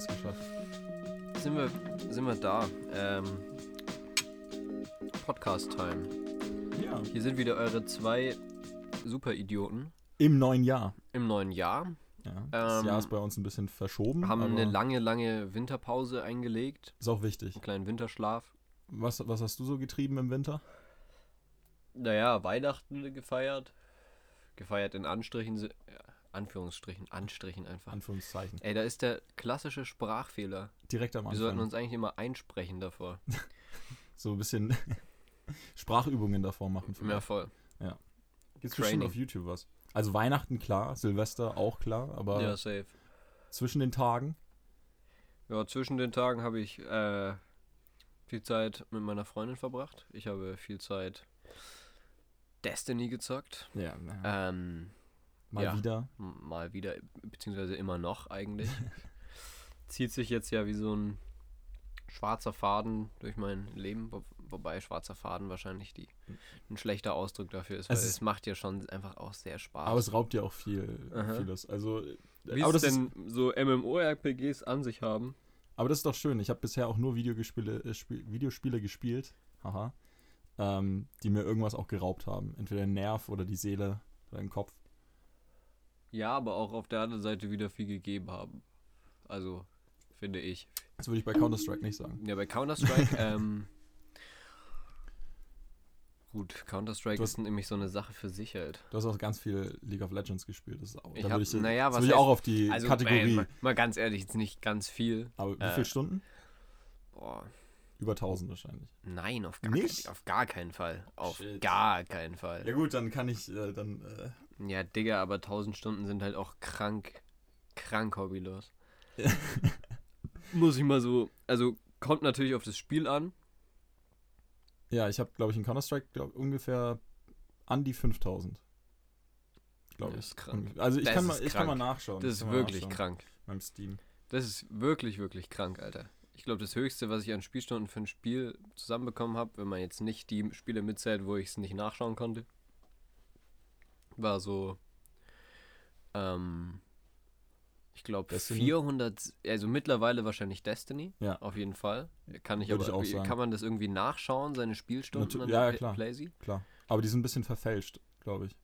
Früher ja. Abend haben wir es geschafft. Sind wir, sind wir da. Ähm, Podcast-Time. Ja. Hier sind wieder eure zwei Superidioten Im neuen Jahr. im neuen Jahr. Ja. Das Ähm, Jahr ist bei uns ein bisschen verschoben. Haben eine lange, lange Winterpause eingelegt. Ist auch wichtig. Einen kleinen Winterschlaf. Was, was hast du so getrieben im Winter? Naja, Weihnachten gefeiert. Gefeiert in Anstrichen. Ja, Anführungsstrichen, Anstrichen einfach. Anführungszeichen. Ey, da ist der klassische Sprachfehler. Direkt am Wir sollten Anfang. uns eigentlich immer einsprechen davor. So ein bisschen Sprachübungen davor machen. Ja, voll. Gibt's bestimmt Training. auf YouTube was. Also Weihnachten klar, Silvester auch klar, aber Ja, safe. zwischen den Tagen. Ja, zwischen den Tagen habe ich äh, viel Zeit mit meiner Freundin verbracht. Ich habe viel Zeit Destiny gezockt. Ja, na, Ähm, mal ja. wieder. mal wieder, beziehungsweise immer noch eigentlich. Zieht sich jetzt ja wie so ein schwarzer Faden durch mein Leben, wo, wobei schwarzer Faden wahrscheinlich die, ein schlechter Ausdruck dafür ist, weil Es es, ist- macht ja schon einfach auch sehr Spaß. Aber es raubt ja auch viel, Aha. vieles. Also, äh, Wie aber, es das ist, denn so MMORPGs an sich haben. aber das ist doch schön. Ich habe bisher auch nur Videospiele, äh, Spiel, Videospiele gespielt, haha, ähm, die mir irgendwas auch geraubt haben. Entweder den Nerv oder die Seele oder den Kopf. Ja, aber auch auf der anderen Seite wieder viel gegeben haben. Also, finde ich. Das würde ich bei Counter-Strike nicht sagen. Ja, bei Counter-Strike, ähm. Gut, Counter-Strike Du hast- ist nämlich so eine Sache für sich halt. Du hast auch ganz viel League of Legends gespielt. Das ist auch, Ich da hab- würde ich, naja, das was würde ich heißt- auch auf die Also, Kategorie. ey, mal, mal ganz ehrlich, jetzt nicht ganz viel. aber wie äh, viele Stunden? Boah, Über 1000 wahrscheinlich. nein, auf gar, Nicht? Kein, auf gar keinen Fall. Auf Shit. gar keinen Fall. Ja gut, dann kann ich äh, dann. Äh, Ja, Digga, aber 1000 Stunden sind halt auch krank, krank hobbylos. Muss ich mal so, also kommt natürlich auf das Spiel an. ja, ich habe, glaube ich, in Counter-Strike ungefähr an die 5000. Glaube Das ich. ist krank. Also ich, Das kann mal, ich kann mal krank. nachschauen. Das ist wirklich nachschauen krank. Beim Steam. Das ist wirklich, wirklich krank, Alter. Ich glaube, das Höchste, was ich an Spielstunden für ein Spiel zusammenbekommen habe, wenn man jetzt nicht die Spiele mitzählt, wo ich es nicht nachschauen konnte, war so, ähm, ich glaube, Destiny? 400, also mittlerweile wahrscheinlich Destiny, Ja. auf jeden Fall. Kann ich Würde aber, ich auch sagen. kann man das irgendwie nachschauen, seine Spielstunden Natu- an ja, ja, klar. Playsee? Klar. Aber die sind ein bisschen verfälscht, glaube ich.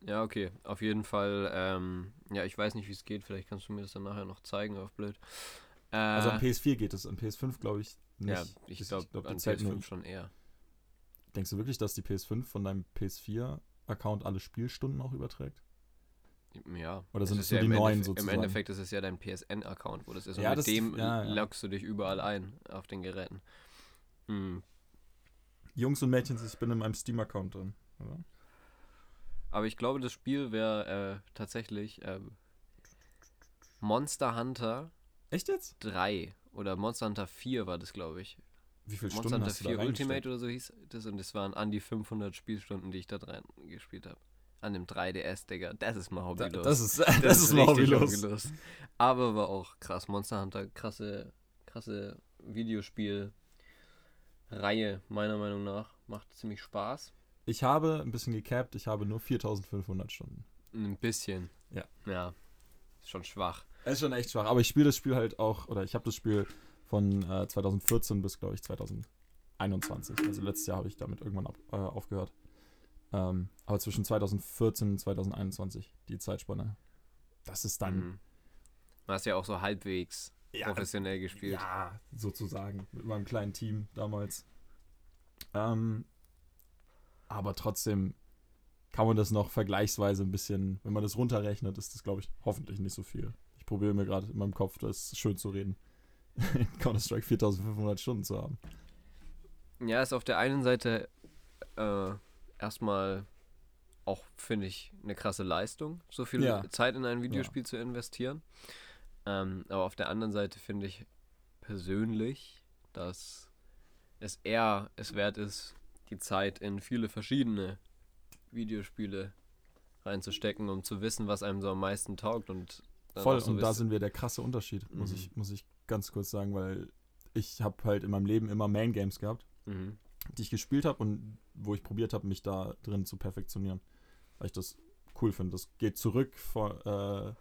Ja, okay. Auf jeden Fall, ähm, ja, ich weiß nicht, wie es geht. Vielleicht kannst du mir das dann nachher noch zeigen, auf blöd. Äh, Also am PS4 geht es, am PS5 glaube ich nicht. ja, ich glaube, glaub, an zählt nur- PS5 schon eher. Denkst du wirklich, dass die PS5 von deinem PS4-Account alle Spielstunden auch überträgt? Ja. Oder sind es nur die im neuen Endeffekt- sozusagen? Im Endeffekt ist es ja dein PSN-Account, wo das ist. Und Ja, mit das- dem ja, ja. loggst du dich überall ein auf den Geräten. Hm. Jungs und Mädchen, ich bin in meinem Steam-Account drin. Oder? Aber ich glaube, das Spiel wäre äh, tatsächlich ähm, Monster Hunter Echt jetzt? 3 oder Monster Hunter 4 war das, glaube ich. Wie viele Monster Stunden Hunter hast du da 4 Ultimate oder so hieß das und es waren an die 500 Spielstunden, die ich da dran gespielt habe. An dem 3DS, Digga. Das ist mal Da, hobbylos. das ist, das, ist mal richtig hobbylos. Aber war auch krass. Monster Hunter, krasse, krasse Videospiel-Reihe, meiner Meinung nach. Macht ziemlich Spaß. Ich habe ein bisschen gecapped, ich habe nur 4500 Stunden. Ein bisschen. Ja. Ja. Ist schon schwach. Das ist schon echt schwach, aber ich spiele das Spiel halt auch, oder ich habe das Spiel von äh, 2014 bis, glaube ich, 2021. Also letztes Jahr habe ich damit irgendwann ab, äh, aufgehört. Ähm, aber zwischen 2014 und 2021, die Zeitspanne. Das ist dann. Mhm. Du hast ja auch so halbwegs Ja, professionell gespielt. Ja, sozusagen. Mit meinem kleinen Team damals. Ähm, aber trotzdem kann man das noch vergleichsweise ein bisschen, wenn man das runterrechnet, ist das, glaube ich, hoffentlich nicht so viel. Ich probiere mir gerade in meinem Kopf, das schön zu reden. In Counter-Strike 4500 Stunden zu haben. Ja, ist auf der einen Seite äh, erstmal auch, finde ich, eine krasse Leistung, so viel Ja. Zeit in ein Videospiel zu investieren. Ähm, aber auf der anderen Seite finde ich persönlich, dass es eher es wert ist, die Zeit in viele verschiedene Videospiele reinzustecken, um zu wissen, was einem so am meisten taugt und Voll, und da sind wir der krasse Unterschied, muss, Mhm. ich, muss ich ganz kurz sagen, weil ich habe halt in meinem Leben immer Main-Games gehabt, Mhm. die ich gespielt habe und wo ich probiert habe, mich da drin zu perfektionieren. Weil ich das cool finde. Das geht zurück vor äh,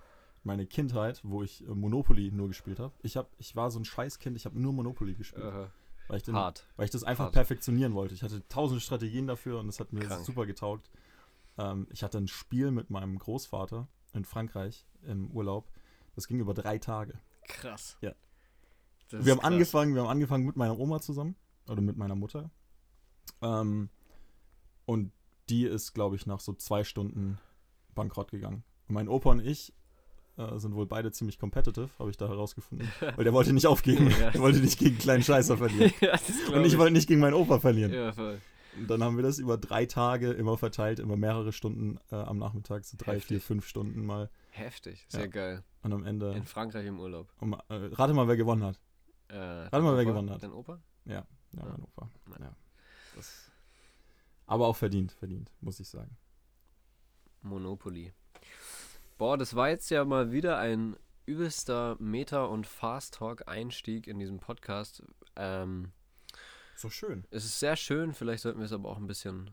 meine Kindheit, wo ich äh, Monopoly nur gespielt habe. Ich, hab, ich war so ein Scheißkind, ich habe nur Monopoly gespielt. Äh, weil, ich den, weil ich das einfach Hart. perfektionieren wollte. Ich hatte tausend Strategien dafür und das hat mir Krank. super getaugt. Ähm, ich hatte ein Spiel mit meinem Großvater in Frankreich im Urlaub. Das ging über drei Tage. Krass. Ja. Das wir haben krass. angefangen, wir haben angefangen mit meiner Oma zusammen oder mit meiner Mutter. Ähm, und die ist, glaube ich, nach so zwei Stunden bankrott gegangen. Und mein Opa und ich äh, sind wohl beide ziemlich competitive, habe ich da herausgefunden. weil der wollte nicht aufgeben. Ja. Er wollte nicht gegen einen kleinen Scheißer verlieren. ja, Und ich wollte nicht gegen meinen Opa verlieren. Ja, voll. Und dann haben wir das über drei Tage immer verteilt, immer mehrere Stunden äh, am Nachmittag, so drei, Heftig. vier, fünf Stunden mal. Heftig. Sehr Ja. geil. Und am Ende. In Frankreich im Urlaub. Um, äh, rate mal, wer gewonnen hat. Äh, Warte mal, wer gewonnen hat. Dein Opa? Ja, Ja. mein Opa. Nein. Ja. Das, aber auch verdient, verdient, muss ich sagen. Monopoly. Boah, das war jetzt ja mal wieder ein übelster Meta- und Fast-Talk-Einstieg in diesem Podcast. Ähm, So schön. es ist sehr schön, vielleicht sollten wir es aber auch ein bisschen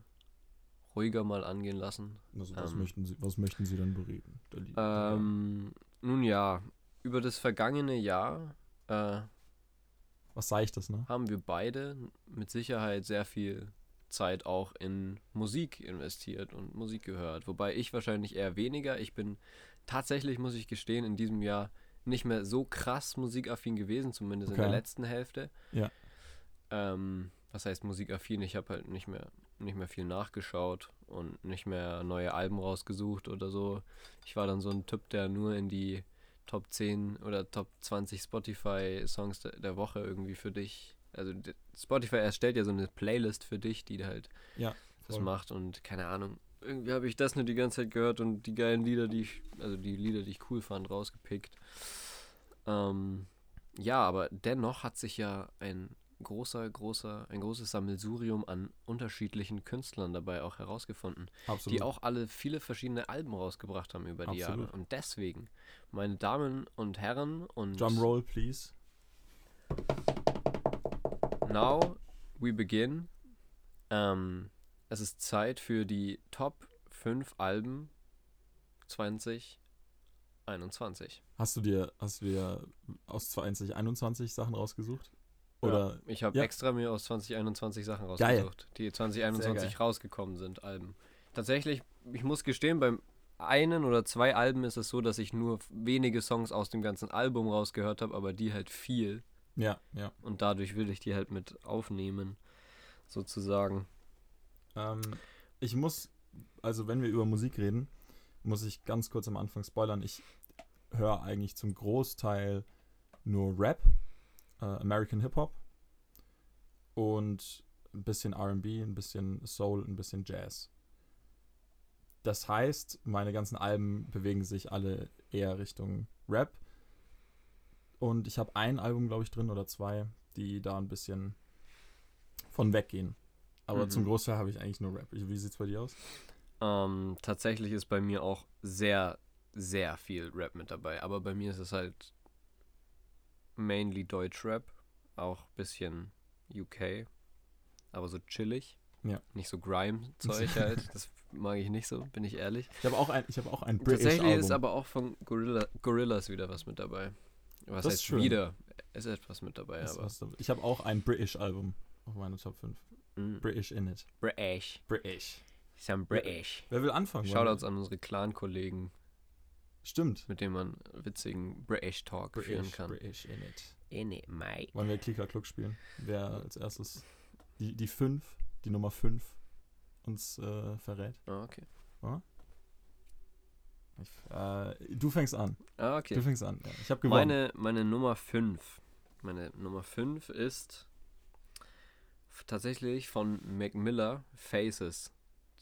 ruhiger mal angehen lassen. Also, was, Ähm. möchten Sie, was möchten Sie denn bereden? Ähm, nun ja, über das vergangene Jahr äh, was sage ich das, ne? haben wir beide mit Sicherheit sehr viel Zeit auch in Musik investiert und Musik gehört. Wobei ich wahrscheinlich eher weniger. Ich bin tatsächlich, muss ich gestehen, in diesem Jahr nicht mehr so krass musikaffin gewesen, zumindest in der Okay. letzten Hälfte. Ja. Ähm, was heißt musikaffin? Ich habe halt nicht mehr, nicht mehr viel nachgeschaut und nicht mehr neue Alben rausgesucht oder so. Ich war dann so ein Typ, der nur in die Top 10 oder Top 20 Spotify-Songs der, der Woche irgendwie für dich. Also Spotify erstellt ja so eine Playlist für dich, die halt Ja. das macht und keine Ahnung. Irgendwie habe ich das nur die ganze Zeit gehört und die geilen Lieder, die ich, also die Lieder, die ich cool fand, rausgepickt. Ähm, ja, aber dennoch hat sich ja ein großer, großer, ein großes Sammelsurium an unterschiedlichen Künstlern dabei auch herausgefunden Absolut. die auch alle viele verschiedene Alben rausgebracht haben über die Absolut. Jahre. Und deswegen, meine Damen und Herren und Drumroll, please. now we begin. Ähm, es ist Zeit für die Top 5 Alben 2021. Hast du dir, hast du dir aus 2021 Sachen rausgesucht? Oder Ja, ich habe Ja. extra mir aus 2021 Sachen Geil. rausgesucht, die 2021 geil. rausgekommen sind, Alben. Tatsächlich, ich muss gestehen, beim einen oder zwei Alben ist es so, dass ich nur wenige Songs aus dem ganzen Album rausgehört habe, aber die halt viel. ja, ja. Und dadurch will ich die halt mit aufnehmen, sozusagen. Ähm, ich muss, also wenn wir über Musik reden, muss ich ganz kurz am Anfang spoilern. Ich höre eigentlich zum Großteil nur Rap, äh, American Hip-Hop und ein bisschen RB, ein bisschen Soul, ein bisschen Jazz. Das heißt, meine ganzen Alben bewegen sich alle eher Richtung Rap. Und ich habe ein Album, glaube ich, drin oder zwei, die da ein bisschen von weggehen. Aber Mhm. zum Großteil habe ich eigentlich nur Rap. Wie sieht's bei dir aus? Ähm, tatsächlich ist bei mir auch sehr, sehr viel Rap mit dabei. Aber bei mir ist es halt mainly Deutschrap, auch bisschen UK, aber so chillig. Ja. Nicht so Grime-Zeug halt. Das mag ich nicht so, bin ich ehrlich. Ich habe auch ein, ich habe auch ein British Tatsächlich Album. ist aber auch von Gorilla, Gorillas wieder was mit dabei. Was Das ist heißt schön. wieder? Es ist etwas mit dabei, Das aber. war's da- ich habe auch ein British Album auf meiner Top 5. Mm, British in it. British. British. Some British. Wer will anfangen? Shoutouts an unsere Clan-Kollegen, Stimmt. mit denen man witzigen British Talk führen British, kann. British in it. In it, mate. Wollen wir Klicker Kluck spielen? Wer als erstes die, die 5, die Nummer 5 uns äh, verrät? Ah, okay. Ich, äh, du fängst an. Ah, Du okay. fängst an. Ja, ich habe gewonnen. Meine, meine Nummer 5. Meine Nummer 5 ist tatsächlich von Mac Miller, Faces.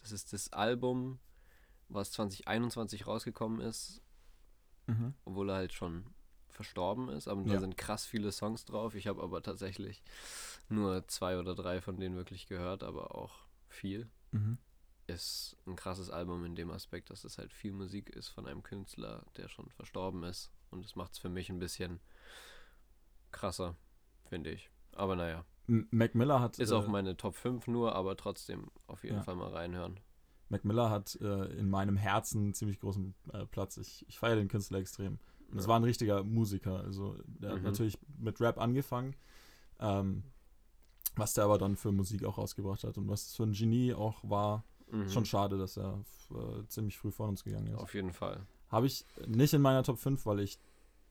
Das ist das Album, was 2021 rausgekommen ist, Mhm. obwohl er halt schon verstorben ist. Aber da Ja. sind krass viele Songs drauf. Ich habe aber tatsächlich nur zwei oder drei von denen wirklich gehört, aber auch viel. Mhm. Ist ein krasses Album in dem Aspekt, dass es halt viel Musik ist von einem Künstler, der schon verstorben ist. Und das macht es für mich ein bisschen krasser, finde ich. Aber naja, Mac Miller hat. ist äh, auch meine Top 5 nur, aber trotzdem auf jeden Ja. Fall mal reinhören. Mac Miller hat äh, in meinem Herzen einen ziemlich großen äh, Platz. Ich, ich feiere den Künstler extrem. Und es Ja. war ein richtiger Musiker. Also der hat Mhm. natürlich mit Rap angefangen, ähm, was der aber dann für Musik auch rausgebracht hat und was für ein Genie auch war. Mhm. Schon schade, dass er äh, ziemlich früh von uns gegangen ist. Auf jeden Fall. Habe ich nicht in meiner Top 5, weil ich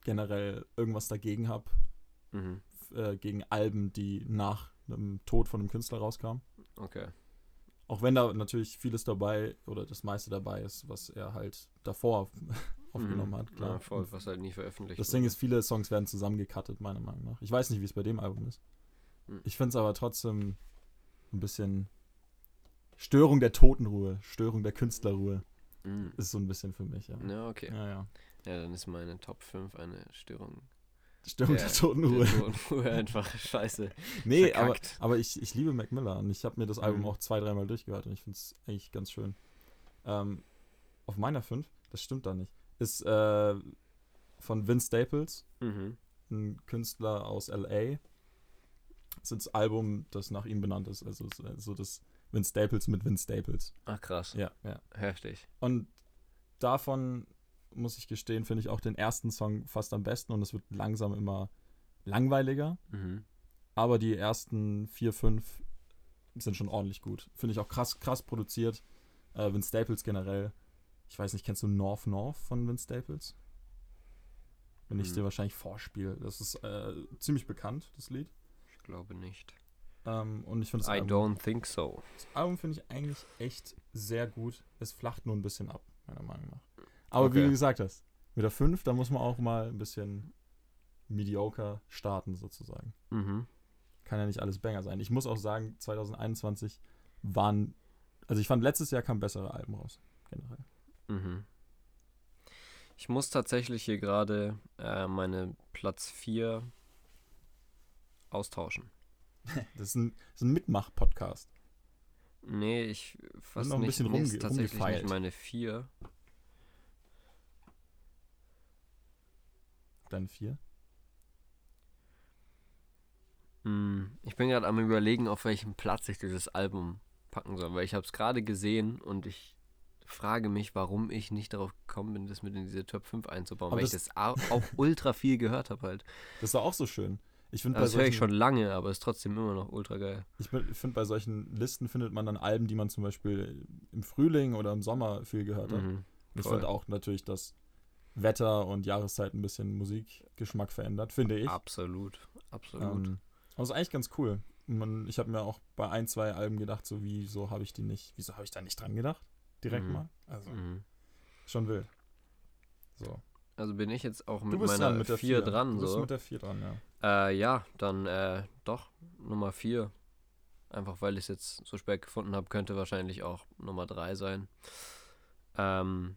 generell irgendwas dagegen habe, Mhm. äh, gegen Alben, die nach dem Tod von einem Künstler rauskamen. Okay. Auch wenn da natürlich vieles dabei oder das meiste dabei ist, was er halt davor aufgenommen Mhm. hat, klar. Ja, voll, was halt nie veröffentlicht Das Ding ist, viele Songs werden zusammengecuttet, meiner Meinung nach. Ich weiß nicht, wie es bei dem Album ist. Mhm. Ich finde es aber trotzdem ein bisschen Störung der Totenruhe, Störung der Künstlerruhe Mhm. ist so ein bisschen für mich, ja. Ja, okay. Ja, ja. Ja, dann ist meine Top 5 eine Störung. Störung der- Totenruhe. Der Totenruhe einfach scheiße. Nee, aber, Verkackt. aber ich, ich liebe Mac Miller und ich habe mir das Album Mhm. auch zwei, dreimal durchgehört und ich finde es eigentlich ganz schön. Ähm, auf meiner 5, das stimmt da nicht, ist äh, von Vince Staples, Mhm. ein Künstler aus L.A. Das ist das Album, das nach ihm benannt ist, also so also das Vince Staples mit Vince Staples. Ach krass. Ja, ja. Heftig. Und davon muss ich gestehen, finde ich auch den ersten Song fast am besten und es wird langsam immer langweiliger. Mhm. Aber die ersten vier, fünf sind schon ordentlich gut. Finde ich auch krass, krass produziert. Äh, Vince Staples generell. Ich weiß nicht, kennst du North North von Vince Staples? Wenn ich Hm. dir wahrscheinlich vorspiele. Das ist äh, ziemlich bekannt, das Lied. Ich glaube nicht. Ähm, und ich finde das I Album, don't think so. das Album finde ich eigentlich echt sehr gut. Es flacht nur ein bisschen ab, meiner Meinung nach. Aber wie Okay. du gesagt hast, mit der 5, da muss man auch mal ein bisschen mediocre starten, sozusagen. Mhm. kann ja nicht alles Banger sein. Ich muss auch sagen, 2021 waren, also ich fand letztes Jahr kamen bessere Alben raus, generell. Mhm. Ich muss tatsächlich hier gerade äh, meine Platz 4 austauschen. Das ist ein, das ist ein Mitmach-Podcast. Nee, ich fast noch ein nicht. bisschen nee, ist rumge- tatsächlich rumgefeilt. nicht meine 4. Deine vier. Hm, Ich bin gerade am überlegen, auf welchen Platz ich dieses Album packen soll, weil ich habe es gerade gesehen und ich frage mich, warum ich nicht darauf gekommen bin, das mit in diese Top 5 einzubauen, Aber weil ich das- das au- auch ultra viel gehört habe halt. Das war auch so schön. Ich finde, Also Das höre ich schon lange, aber ist trotzdem immer noch ultra geil. ich bin- ich find, bei solchen Listen findet man dann Alben, die man zum Beispiel im Frühling oder im Sommer viel gehört hat. Mhm. Ich finde auch natürlich, dass Wetter und Jahreszeit ein bisschen Musikgeschmack verändert, finde ich. Absolut, absolut. Ähm, aber es ist eigentlich ganz cool. Man, ich habe mir auch bei ein, zwei Alben gedacht, so wieso habe ich die nicht, wieso habe ich da nicht dran gedacht? Direkt Mhm. mal. Also Mhm. schon wild. So. Also bin ich jetzt auch mit bist meiner dran mit der 4 vier. dran, Du bist so. mit der 4 dran, ja. Äh, ja, dann äh, doch, Nummer 4. Einfach weil ich es jetzt so spät gefunden habe, könnte wahrscheinlich auch Nummer 3 sein. Ähm,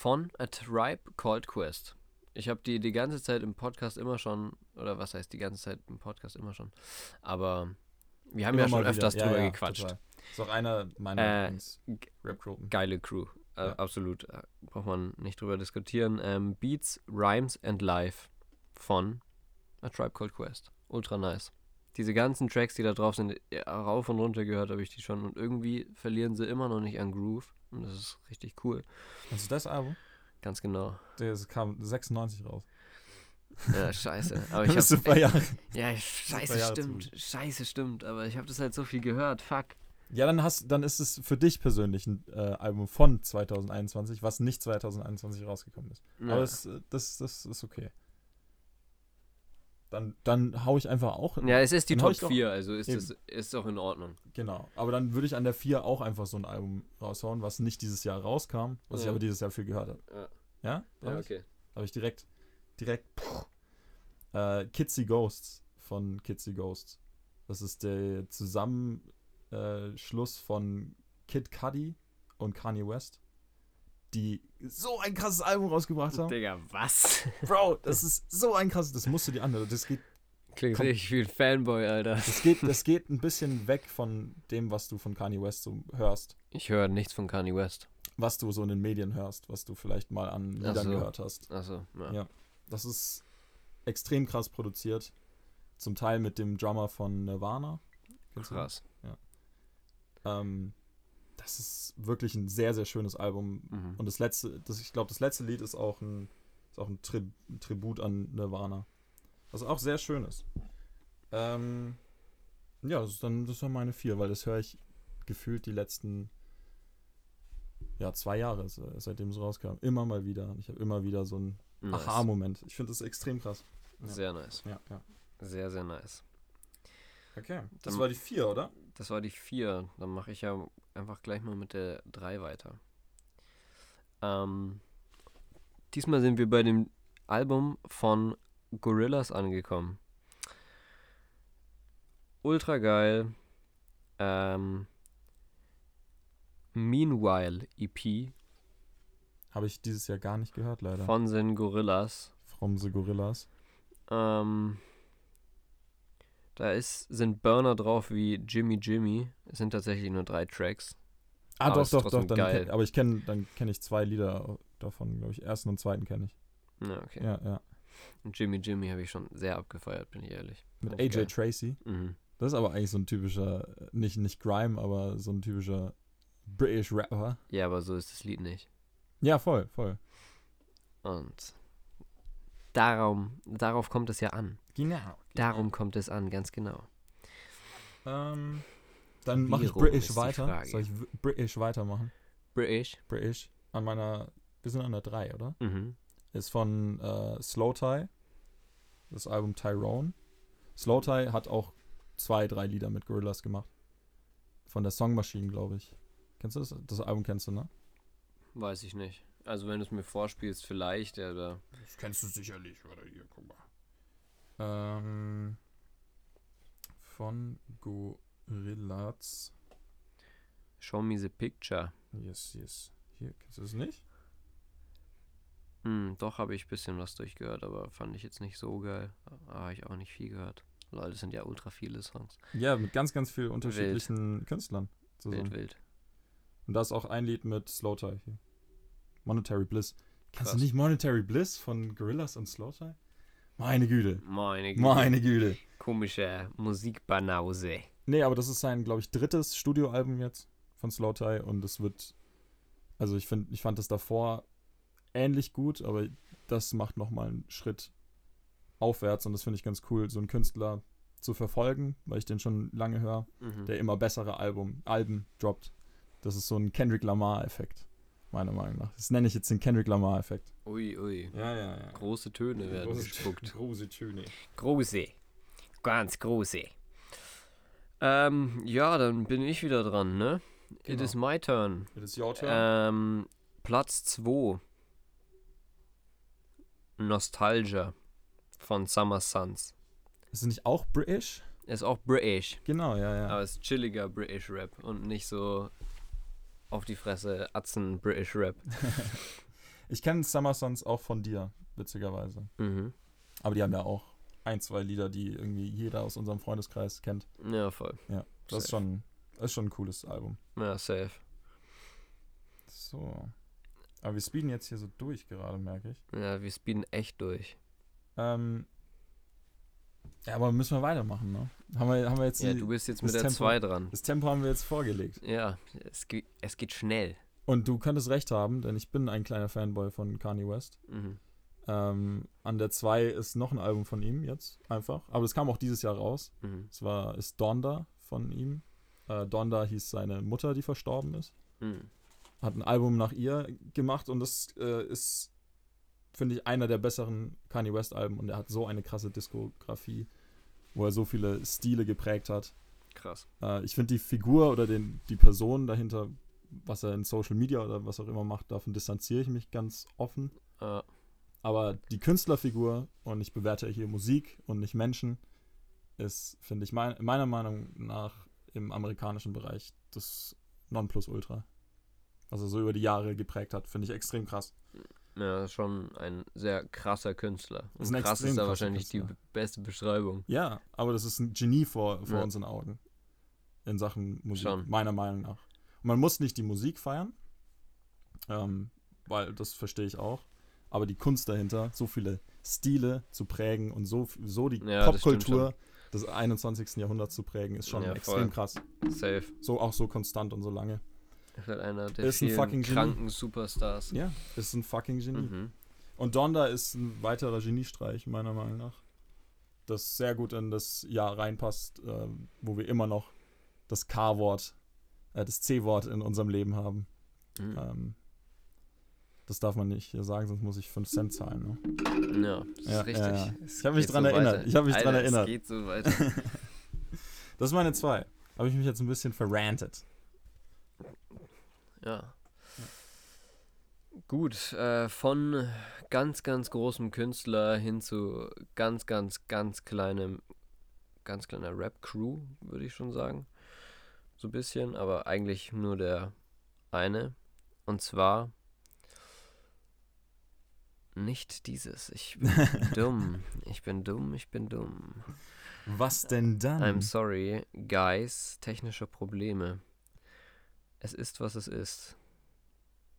von A Tribe Called Quest. Ich habe die die ganze Zeit im Podcast immer schon, oder was heißt die ganze Zeit im Podcast immer schon, aber wir haben Immer ja schon wieder. öfters Ja, drüber ja, gequatscht. total. Ist auch einer meiner Äh, Lieblings-Rap-Gruppen. Geile Crew. Äh, Ja. Absolut. Äh, Braucht man nicht drüber diskutieren. Ähm, Beats, Rhymes and Life von A Tribe Called Quest. Ultra nice. Diese ganzen Tracks, die da drauf sind, ja, rauf und runter gehört habe ich die schon. Und irgendwie verlieren sie immer noch nicht an Groove. Und das ist richtig cool. Also das Album, Ganz genau. das kam 96 raus. Ja, scheiße. Aber ich ein paar Jahre. ja, scheiße, Jahre stimmt. Scheiße, stimmt. Aber ich habe das halt so viel gehört. Fuck. Ja, dann hast dann ist es für dich persönlich ein äh, Album von 2021, was nicht 2021 rausgekommen ist. Ja. Aber das, äh, das, das ist okay. Dann, dann hau ich einfach auch. ja, es ist die Top ich doch- 4, also ist Eben. es ist auch in Ordnung. Genau. Aber dann würde ich an der 4 auch einfach so ein Album raushauen, was nicht dieses Jahr rauskam, was ich Ja. aber dieses Jahr viel gehört habe. Ja. Ja? Ja, ich? okay. Habe ich direkt, direkt, äh, Kitsy Ghosts von Kitsy Ghosts. Das ist der Zusammenschluss von Kid Cudi und Kanye West, die so ein krasses Album rausgebracht haben. Digga, was? Bro, das ist so ein krasses, das musst du dir anhören. Das geht, Klingt Komm. richtig wie ein Fanboy, Alter. das, geht, das geht ein bisschen weg von dem, was du von Kanye West so hörst. Ich höre nichts von Kanye West. Was du so in den Medien hörst, was du vielleicht mal an Liedern so. gehört hast. Achso, ja. Ja. Das ist extrem krass produziert. Zum Teil mit dem Drummer von Nirvana. Kennst du den? Krass. Ähm, es ist wirklich ein sehr, sehr schönes Album. Mhm. Und das letzte, das, ich glaube, das letzte Lied ist auch ein, ist auch ein, Tri ein Tribut an Nirvana. Was auch sehr schön ist. Ähm, ja, das ist dann das waren meine vier, weil das höre ich gefühlt die letzten ja, zwei Jahre, se- seitdem es rauskam. Immer mal wieder. Ich habe immer wieder so einen Nice. Aha-Moment. Ich finde das extrem krass. Sehr nice. Ja, ja. Sehr, sehr nice. Okay. Das Dann- war die vier, oder? Das war die 4. Dann mache ich ja einfach gleich mal mit der 3 weiter. Ähm, diesmal sind wir bei dem Album von Gorillaz angekommen. Ultra geil. Ähm, Meanwhile EP Habe ich dieses Jahr gar nicht gehört, leider. von den Gorillas. From the Gorillas. Ähm, da ist, sind Burner drauf wie Jimmy Jimmy. Es sind tatsächlich nur drei Tracks. Ah, Aber doch, doch, doch. Dann kenn, aber ich kenne, dann kenne ich zwei Lieder davon, glaube ich. Ersten und zweiten kenne ich. Ja, okay. Ja, ja. Und Jimmy Jimmy habe ich schon sehr abgefeiert, bin ich ehrlich. Mit ich AJ. Tracy. Mhm. Das ist aber eigentlich so ein typischer, nicht, nicht Grime, aber so ein typischer British Rapper. Ja, aber so ist das Lied nicht. Ja, voll, voll. Und darum, darauf kommt es ja an. Genau. Darum kommt es an, ganz genau. Ähm, dann mache ich British weiter. Frage? Soll ich British weitermachen? British. British. An meiner, wir sind an der 3, oder? Mhm. Ist von äh, Slow Tie. Das Album Tyrone. Slow Tie hat auch zwei, drei Lieder mit Gorillaz gemacht. Von der Song Machine, glaube ich. Kennst du das? Das Album kennst du, ne? Weiß ich nicht. Also wenn du es mir vorspielst, vielleicht, aber Das kennst du sicherlich, oder hier, guck mal. Ähm, von Gorillaz. show me the picture. Yes, yes. Hier, kennst du das nicht? Hm, doch habe ich ein bisschen was durchgehört, aber fand ich jetzt nicht so geil. Habe ich auch nicht viel gehört. Lol, das sind ja ultra viele Songs. Ja, mit ganz, ganz vielen unterschiedlichen Künstlern. zusammen. Wild, wild. Und da ist auch ein Lied mit Slow Tie hier. Monetary Bliss. Krass. du nicht Monetary Bliss von Gorillaz und Slow Tie? Meine Güte. Meine Güte. Meine Güte. Komische Musikbanause. Nee, aber das ist sein, glaube ich, drittes Studioalbum jetzt von Slow Tie und es wird, also ich finde, ich fand das davor ähnlich gut, aber das macht nochmal einen Schritt aufwärts und das finde ich ganz cool, so einen Künstler zu verfolgen, weil ich den schon lange höre, Mhm. der immer bessere Album, Alben droppt. Das ist so ein Kendrick Lamar-Effekt, meiner Meinung nach. Das nenne ich jetzt den Kendrick Lamar-Effekt. Ui, ui. Ja, ja, ja. Große Töne werden gespuckt. große Töne. Große. Ganz große. Ähm, ja, dann bin ich wieder dran, ne? It Genau. is my turn. It is your turn. Ähm, Platz 2. Nostalgia von Summer Suns. ist es nicht auch British? Ist auch British, Genau, ja, ja. aber ist chilliger British Rap und nicht so auf die Fresse Atzen British Rap. Ich kenne Summer Sons auch von dir, witzigerweise. Mhm. Aber die haben ja auch ein, zwei Lieder, die irgendwie jeder aus unserem Freundeskreis kennt. Ja, voll. Ja, das ist schon, das ist schon ein cooles Album. Ja, safe. So. Aber wir speeden jetzt hier so durch gerade, merke ich. Ja, wir speeden echt durch. Ähm, ja, aber müssen wir weitermachen, ne? Haben wir, haben wir jetzt Ja, die, du bist jetzt mit der Tempo- 2 dran. das Tempo haben wir jetzt vorgelegt. Ja, es, ge es geht schnell. Und du könntest recht haben, denn ich bin ein kleiner Fanboy von Kanye West. Mhm. Ähm, an der 2 ist noch ein Album von ihm jetzt, einfach. Aber das kam auch dieses Jahr raus. Mhm. Es war, ist Donda von ihm. Äh, Donda hieß seine Mutter, die verstorben ist. Mhm. Hat ein Album nach ihr gemacht und das äh, ist, finde ich, einer der besseren Kanye West Alben und er hat so eine krasse Diskografie, wo er so viele Stile geprägt hat. Krass. Äh, ich finde die Figur oder den, die Person dahinter, was er in Social Media oder was auch immer macht, davon distanziere ich mich ganz offen. Äh, Aber die Künstlerfigur, und ich bewerte hier Musik und nicht Menschen, ist, finde ich, mein, meiner Meinung nach im amerikanischen Bereich das Nonplusultra. Was er so über die Jahre geprägt hat, finde ich extrem krass. Ja, schon ein sehr krasser Künstler. Und Ist krass ist da wahrscheinlich die Künstler. be- beste Beschreibung. Ja, aber das ist ein Genie vor, vor Ja. unseren Augen. In Sachen Musik, Schon. meiner Meinung nach. Und man muss nicht die Musik feiern, ähm, weil das verstehe ich auch. Aber die Kunst dahinter, so viele Stile zu prägen und so, so die Ja, Popkultur des 21. Jahrhunderts zu prägen, ist schon Ja, extrem voll. krass. Safe. So auch so konstant und so lange. Ist halt einer der Ist ein fucking Genie. kranken Superstars. Ja, ist ein fucking Genie. Mhm. Und Donda ist ein weiterer Geniestreich, meiner Meinung nach. Das sehr gut in das Jahr reinpasst, ähm, wo wir immer noch das K-Wort, äh, das C-Wort in unserem Leben haben. Mhm. Ähm, das darf man nicht hier sagen, sonst muss ich 5 Cent zahlen. Ne? Ja, das Ja, ist richtig. ja, ja. Ich hab mich dran erinnert. weiter. Ich hab mich dran Alter, erinnert. Es geht so weiter. Das ist meine 2. Habe ich mich jetzt ein bisschen verrantet. Ja. Gut, äh, von ganz, ganz großem Künstler hin zu ganz, ganz, ganz kleinem, ganz kleiner Rap-Crew, würde ich schon sagen. So ein bisschen, aber eigentlich nur der eine. Und zwar nicht dieses. Ich bin dumm. Ich bin dumm, ich bin dumm. Was denn dann? I'm sorry, guys, technische Probleme. Es ist, was es ist.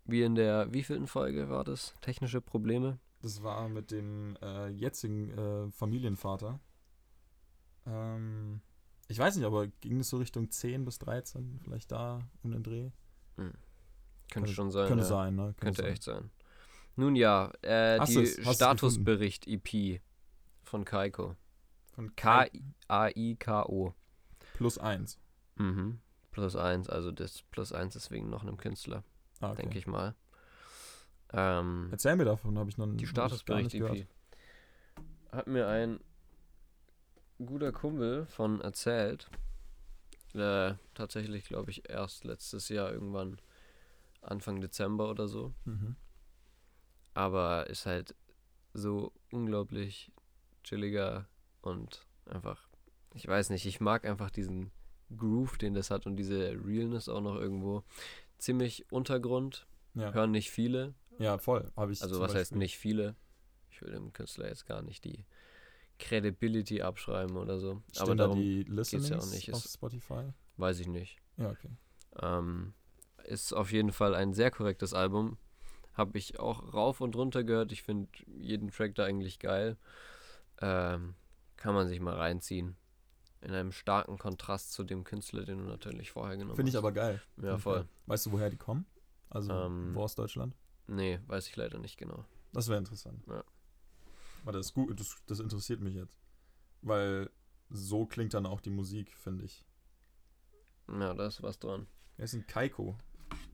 Wie in der wievielten Folge war das? Technische Probleme? Das war mit dem äh, jetzigen äh, Familienvater. Ähm, ich weiß nicht, aber ging es so Richtung 10 bis 13? Vielleicht da um den Dreh? Könnte schon sein. Könnte ja. sein, ne? Könnte sein. echt sein. Nun ja, äh, die Statusbericht-EP von Kaiko. Von Kai K-A-I-K-O. plus 1. Mhm. Plus eins, also das plus eins ist wegen noch einem Künstler, Ah, okay. denke ich mal. Ähm, Erzähl mir davon, habe ich noch Die Statusbericht-EP. gehört. Hat mir ein guter Kumpel von erzählt. Äh, tatsächlich, glaube ich, erst letztes Jahr irgendwann Anfang Dezember oder so. Mhm. Aber ist halt so unglaublich chilliger und einfach, ich weiß nicht, ich mag einfach diesen Groove, den das hat und diese Realness auch noch irgendwo. Ziemlich Untergrund, Ja. hören nicht viele, ja, voll. Habe ich Also was heißt Beispiel. nicht viele? Ich will dem Künstler jetzt gar nicht die Credibility abschreiben oder so. Stehen Aber da darum die Listenings ja auch nicht. auf Spotify? weiß ich nicht. Ja, okay. Ähm, ist auf jeden Fall ein sehr korrektes Album. Habe ich auch rauf und runter gehört. Ich finde jeden Track da eigentlich geil. Ähm, kann man sich mal reinziehen. In einem starken Kontrast zu dem Künstler, den du natürlich vorher genommen Finde ich hast. aber geil. Ja, voll. Weißt du, woher die kommen? Also, Ähm, wo aus Deutschland? Nee, weiß ich leider nicht genau. Das wäre interessant. Ja. Aber das ist gut, das, das interessiert mich jetzt. Weil so klingt dann auch die Musik, finde ich. Ja, da ist was dran. Er ist ein Kaiko.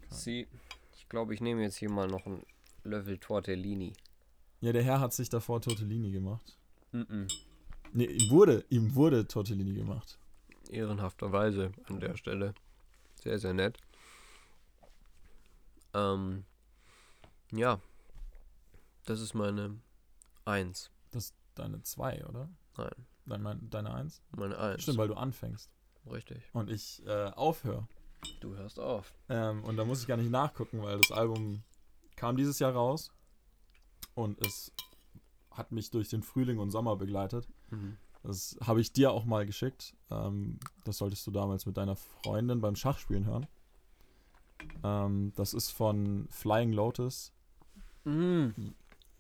Sie, ich glaube, ich nehme jetzt hier mal noch ein Löffel Tortellini. Ja, der Herr hat sich davor Tortellini gemacht. Mhm. Nee, ihm wurde, ihm wurde Tortellini gemacht. Ehrenhafterweise an der Stelle. Sehr, sehr nett. Ähm, ja, das ist meine Eins. Das ist deine zwei, oder? Nein, Dein, mein, deine eins? meine Eins. Stimmt, weil du anfängst. Richtig. Und ich äh, aufhöre. Du hörst auf. Ähm, und da muss ich gar nicht nachgucken, weil das Album kam dieses Jahr raus. Und es hat mich durch den Frühling und Sommer begleitet. Mhm. Das habe ich dir auch mal geschickt. Ähm, das solltest du damals mit deiner Freundin beim Schachspielen hören. Ähm, das ist von Flying Lotus.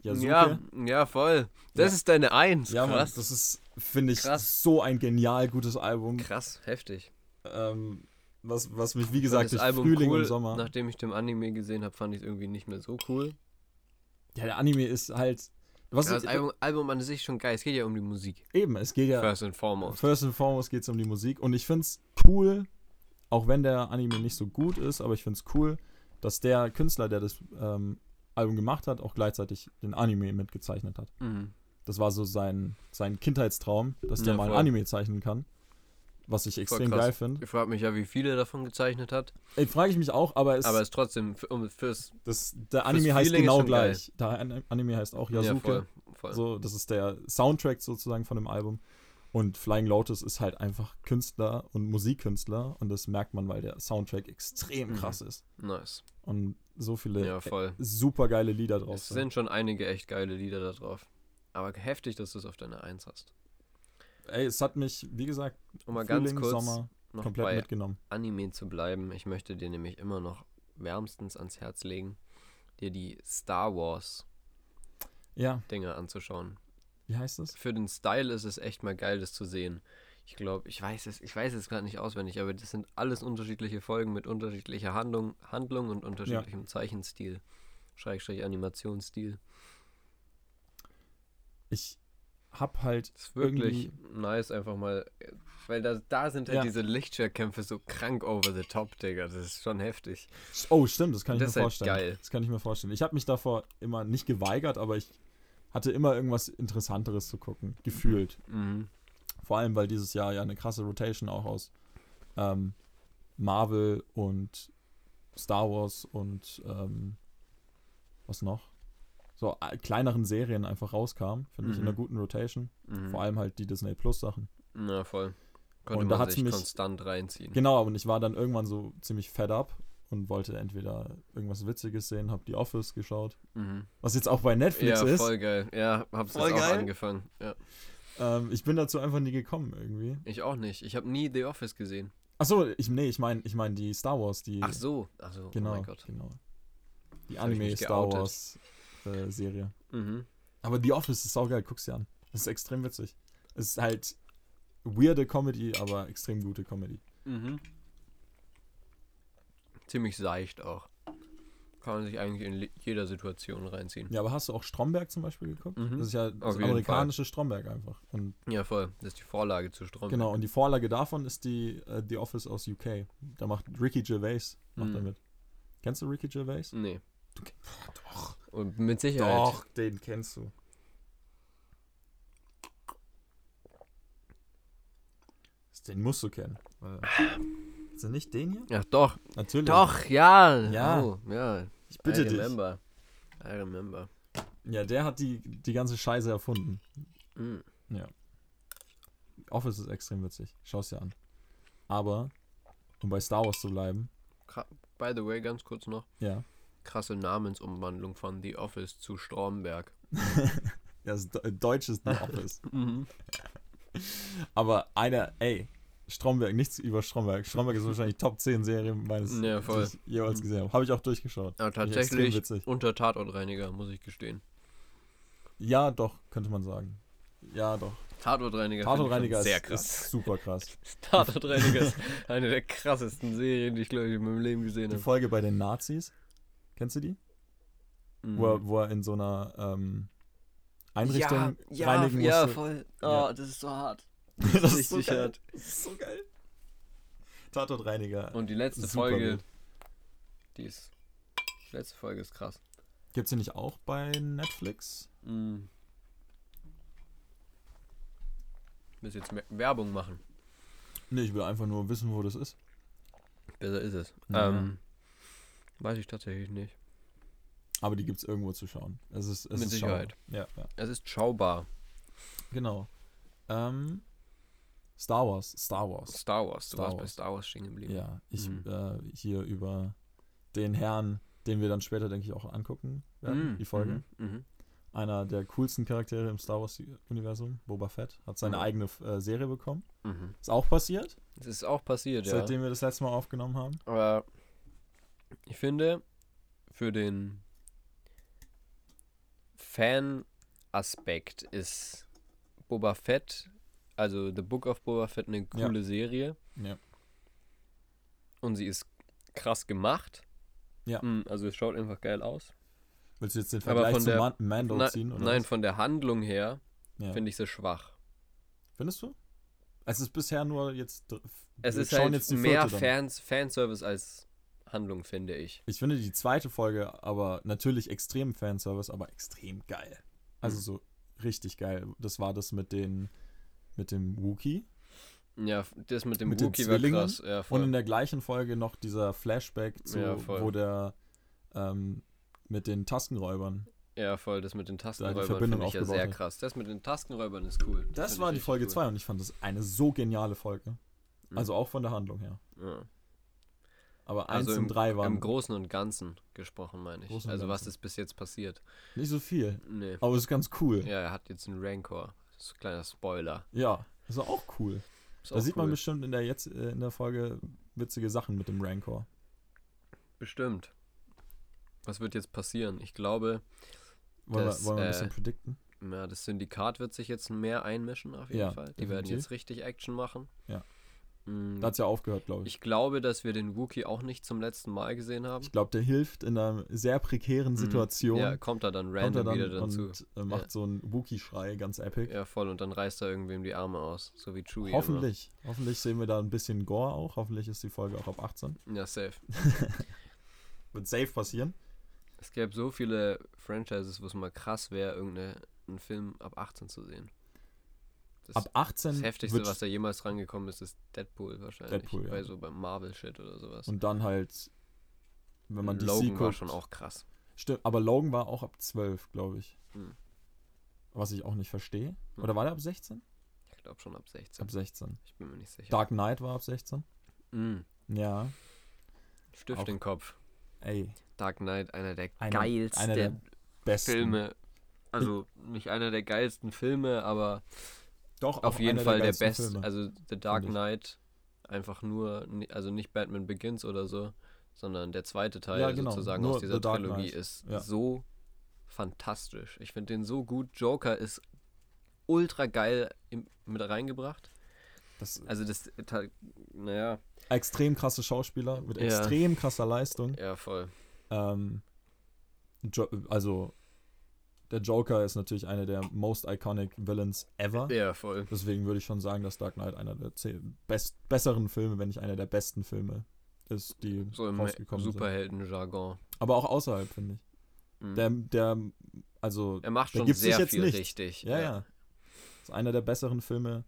Yasuke. Ja, ja, voll. Das Ja. ist deine Eins. ja Mann, Krass. das ist, finde ich, Krass. so ein genial gutes Album. Krass, heftig. Ähm, was, was mich, wie gesagt, durch Album Frühling cool. und Sommer. Nachdem ich den Anime gesehen habe, fand ich es irgendwie nicht mehr so cool. Ja, der Anime ist halt. Was Ja, das Album, Album an sich schon geil. Es geht ja um die Musik. eben, es geht ja. First and foremost. First and foremost geht es um die Musik. Und ich finde es cool, auch wenn der Anime nicht so gut ist, aber ich finde es cool, dass der Künstler, der das ähm, Album gemacht hat, auch gleichzeitig den Anime mitgezeichnet hat. Mhm. Das war so sein, sein Kindheitstraum, dass der Ja, mal ein. Anime zeichnen kann. Was ich extrem geil finde. Ich frage mich ja, wie viele davon gezeichnet hat. Frage ich mich auch, aber es Aber es ist trotzdem um, fürs. das, der Anime heißt Feeling ist genau geil. gleich. Der An- Anime heißt auch Ja, Yasuke. voll. voll. So, das ist der Soundtrack sozusagen von dem Album. Und Flying Lotus ist halt einfach Künstler und Musikkünstler. Und das merkt man, weil der Soundtrack extrem Mhm. krass ist. Nice. Und so viele Ja, voll. super geile Lieder drauf Es sind schon einige echt geile Lieder da drauf. Aber heftig, dass du es auf deiner Eins hast. Ey, es hat mich, wie gesagt, Um mal Frühling, ganz kurz Sommer noch komplett bei mitgenommen. Anime zu bleiben. Ich möchte dir nämlich immer noch wärmstens ans Herz legen, dir die Star Wars Ja, Dinge anzuschauen. wie heißt das? Für den Style ist es echt mal geil, das zu sehen. Ich glaube, ich weiß es, ich weiß es gerade nicht auswendig, aber das sind alles unterschiedliche Folgen mit unterschiedlicher Handlung, Handlung und unterschiedlichem Zeichenstil. Schrägstrich Animationsstil. Ich hab halt Das ist wirklich nice, einfach mal. Weil da, da sind halt Ja. diese Lichtschwerkämpfe so krank over the top, Digga. Das ist schon heftig. Oh, stimmt, das kann ich Das mir halt vorstellen. geil. Das kann ich mir vorstellen. Ich habe mich davor immer nicht geweigert, aber ich hatte immer irgendwas Interessanteres zu gucken, gefühlt. Mhm. Vor allem, weil dieses Jahr ja eine krasse Rotation auch aus ähm, Marvel und Star Wars und ähm, was noch? So äh, kleineren Serien einfach rauskam, finde ich, in Mhm. einer guten Rotation. Mhm. Vor allem halt die Disney Plus Sachen. Na, voll. Konnte Und da man hat's sich mich- konstant reinziehen. Genau, und ich war dann irgendwann so ziemlich fed up und wollte entweder irgendwas Witziges sehen, habe The Office geschaut, Mhm. was jetzt auch bei Netflix Ja, ist. voll geil. Ja, hab's Voll jetzt auch geil. angefangen. Ja. Ähm, ich bin dazu einfach nie gekommen irgendwie. Ich auch nicht. Ich habe nie The Office gesehen. Achso, ich, nee, ich meine ich mein die Star Wars, die. Ach so. Ach so. genau, Oh mein Gott. genau. Die Anime Star. Wars äh, Serie. Mhm. Aber The Office ist saugeil, guck's dir an. Das ist extrem witzig. Es ist halt weirde Comedy, aber extrem gute Comedy. Mhm. Ziemlich seicht auch. Kann man sich eigentlich in jeder Situation reinziehen. Ja, aber hast du auch Stromberg zum Beispiel geguckt? Mhm. Das ist ja das amerikanische Stromberg einfach. Und Ja, voll. Das ist die Vorlage zu Strom. genau, und die Vorlage davon ist die äh, The Office aus UK. Da macht Ricky Gervais macht Mhm. da mit. Kennst du Ricky Gervais? Nee. Und mit Sicherheit. Doch, den kennst du. Den musst du kennen. Ist er nicht den hier? Ja, doch. Natürlich. Doch, ja. Ja. Oh, ja. Ich bitte I dich. remember. I remember. Ja, der hat die, die ganze Scheiße erfunden. Mhm. Office ist extrem witzig. Schau's dir an. Aber, um bei Star Wars zu bleiben, By the way, ganz kurz noch. ja. Krasse Namensumwandlung von The Office zu Stromberg. Ja, das de- deutsches The Office. Mhm. Aber einer, ey, Stromberg, nichts über Stromberg. Stromberg ist wahrscheinlich Top 10 Serie meines, Ja, voll. die ich jeweils gesehen habe. Habe ich auch durchgeschaut. Extrem tatsächlich unter Tatortreiniger, muss ich gestehen. Ja, doch, könnte man sagen. Ja, doch. Tatortreiniger, Tatortreiniger ist, sehr krass. ist super krass. Tatortreiniger ist eine der krassesten Serien, die ich glaube ich in meinem Leben gesehen Die habe. Folge bei den Nazis, kennst du die? Mhm. Wo, er, wo er in so einer ähm, Einrichtung ja, ja, reinigen ja, musste. voll. Oh, Ja. das ist so hart. das ist richtig so geil. hart. Das ist so geil. Tatortreiniger. Und die letzte Super Folge, gut. die ist. Die letzte Folge ist krass. Gibt's die nicht auch bei Netflix? Mhm. Ich muss jetzt Werbung machen. Nee, ich will einfach nur wissen, wo das ist. Besser ist es. Ja. Ähm, weiß ich tatsächlich nicht. Aber die gibt's irgendwo zu schauen. Es ist, es Mit ist Sicherheit. Ja, ja. Es ist schaubar. Genau. Ähm, Star Wars. Star Wars. Star Wars. Du Star warst bei Wars. Star Wars stehen geblieben. Ja, ich Mhm. äh, hier über den Herrn, den wir dann später, denke ich, auch angucken werden, Mhm. die Folge. Mhm. Mhm. Einer der coolsten Charaktere im Star Wars-Universum, Boba Fett, hat seine Mhm. eigene äh, Serie bekommen. Mhm. Ist auch passiert, Das ist auch passiert, ja. seitdem wir das letzte Mal aufgenommen haben. Aber ich finde, für den Fan-Aspekt ist Boba Fett, also The Book of Boba Fett, eine Ja. coole Serie. Ja. Und sie ist krass gemacht. Ja. Mm, Also es schaut einfach geil aus. Willst du jetzt den Vergleich zu der- Man Mando Na, ziehen? Oder nein, was? von der Handlung her ja. finde ich sie schwach. Findest du? Es ist bisher nur jetzt. Es ist halt mehr. Fans, Fanservice als Handlung, finde ich. Ich finde die zweite Folge aber natürlich extrem Fanservice, aber extrem geil. Also Mhm. so richtig geil. Das war das mit den mit dem Wookie. Ja, das mit dem Mit Wookie war krass. Ja, Und in der gleichen Folge noch dieser Flashback, zu, Ja, wo der ähm, mit den Taskenräubern. Ja, voll, das mit den Taskenräubern Verbindung finde ich ja sehr hat. krass. Das mit den Taskenräubern ist cool. Das find war die Folge cool. 2 und ich fand das eine so geniale Folge. Mhm. Also auch von der Handlung her. Ja. Aber 1 Also und 3 waren Im Großen und Ganzen gesprochen, meine ich. Großen also was ist bis jetzt passiert? nicht so viel. Nee. Aber es ist ganz cool. Ja, er hat jetzt einen Rancor. Das ist ein kleiner Spoiler. Ja, das war auch cool. Ist Da auch sieht man cool. bestimmt in der jetzt äh, in der Folge witzige Sachen mit dem Rancor. bestimmt. Was wird jetzt passieren? Ich glaube, Wollen, Das, wir, wollen wir ein äh, bisschen predikten? Ja, das Syndikat wird sich jetzt mehr einmischen, auf jeden Ja, Fall. Die werden definitiv. jetzt richtig Action machen. Ja. Mm, Da hat es ja aufgehört, glaube ich. ich glaube, dass wir den Wookie auch nicht zum letzten Mal gesehen haben. Ich glaube, der hilft in einer sehr prekären Mhm. Situation. Ja, kommt er dann kommt er random dann wieder dazu. und äh, macht Ja. so einen Wookie-Schrei, ganz epic. Ja, voll. Und dann reißt er irgendwem die Arme aus. So wie Chewie. Hoffentlich. Hoffentlich sehen wir da ein bisschen Gore auch. Hoffentlich ist die Folge auch ab 18. Immer. Ja, safe. Wird safe passieren. Es gäbe so viele Franchises, wo es mal krass wäre, irgendeinen Film ab 18 zu sehen. Das, Ab 18 das Heftigste, wird was da jemals rangekommen ist, ist Deadpool wahrscheinlich. Deadpool, ja. Bei so beim Marvel-Shit oder sowas. und dann halt, wenn man DC Logan war guckt, schon auch krass. Stimmt, aber Logan war auch ab 12, glaube ich. Hm. Was ich auch nicht verstehe. Hm. Oder war der ab 16? Ich glaube schon ab 16. Ab 16. Ich bin mir nicht sicher. Dark Knight war ab 16. Mm, Ja. Stift Auch- den Kopf. Ey, Dark Knight, einer der Einer- geilsten einer der besten. Filme. Also nicht einer der geilsten Filme, aber Doch, auf jeden Fall der geilsten beste. Also The Dark. Knight, einfach nur, also nicht Batman Begins oder so, sondern der zweite Teil Ja, genau, sozusagen aus dieser Trilogie Knight. ist Ja. so fantastisch. Ich finde den so gut. Joker ist ultra geil im, mit reingebracht. das Also das, naja, extrem krasse Schauspieler mit Ja. extrem krasser Leistung. ja voll. Ähm, also, der Joker ist natürlich einer der most iconic Villains ever. Ja, voll. Deswegen würde ich schon sagen, dass Dark Knight einer der best besseren Filme, wenn nicht einer der besten Filme ist, die So im. Superhelden-Jargon. Aber auch außerhalb, finde ich. Mhm. Der, der, also, er macht schon gibt sich sehr jetzt viel nicht. richtig. ja, ja. Ist einer der besseren Filme,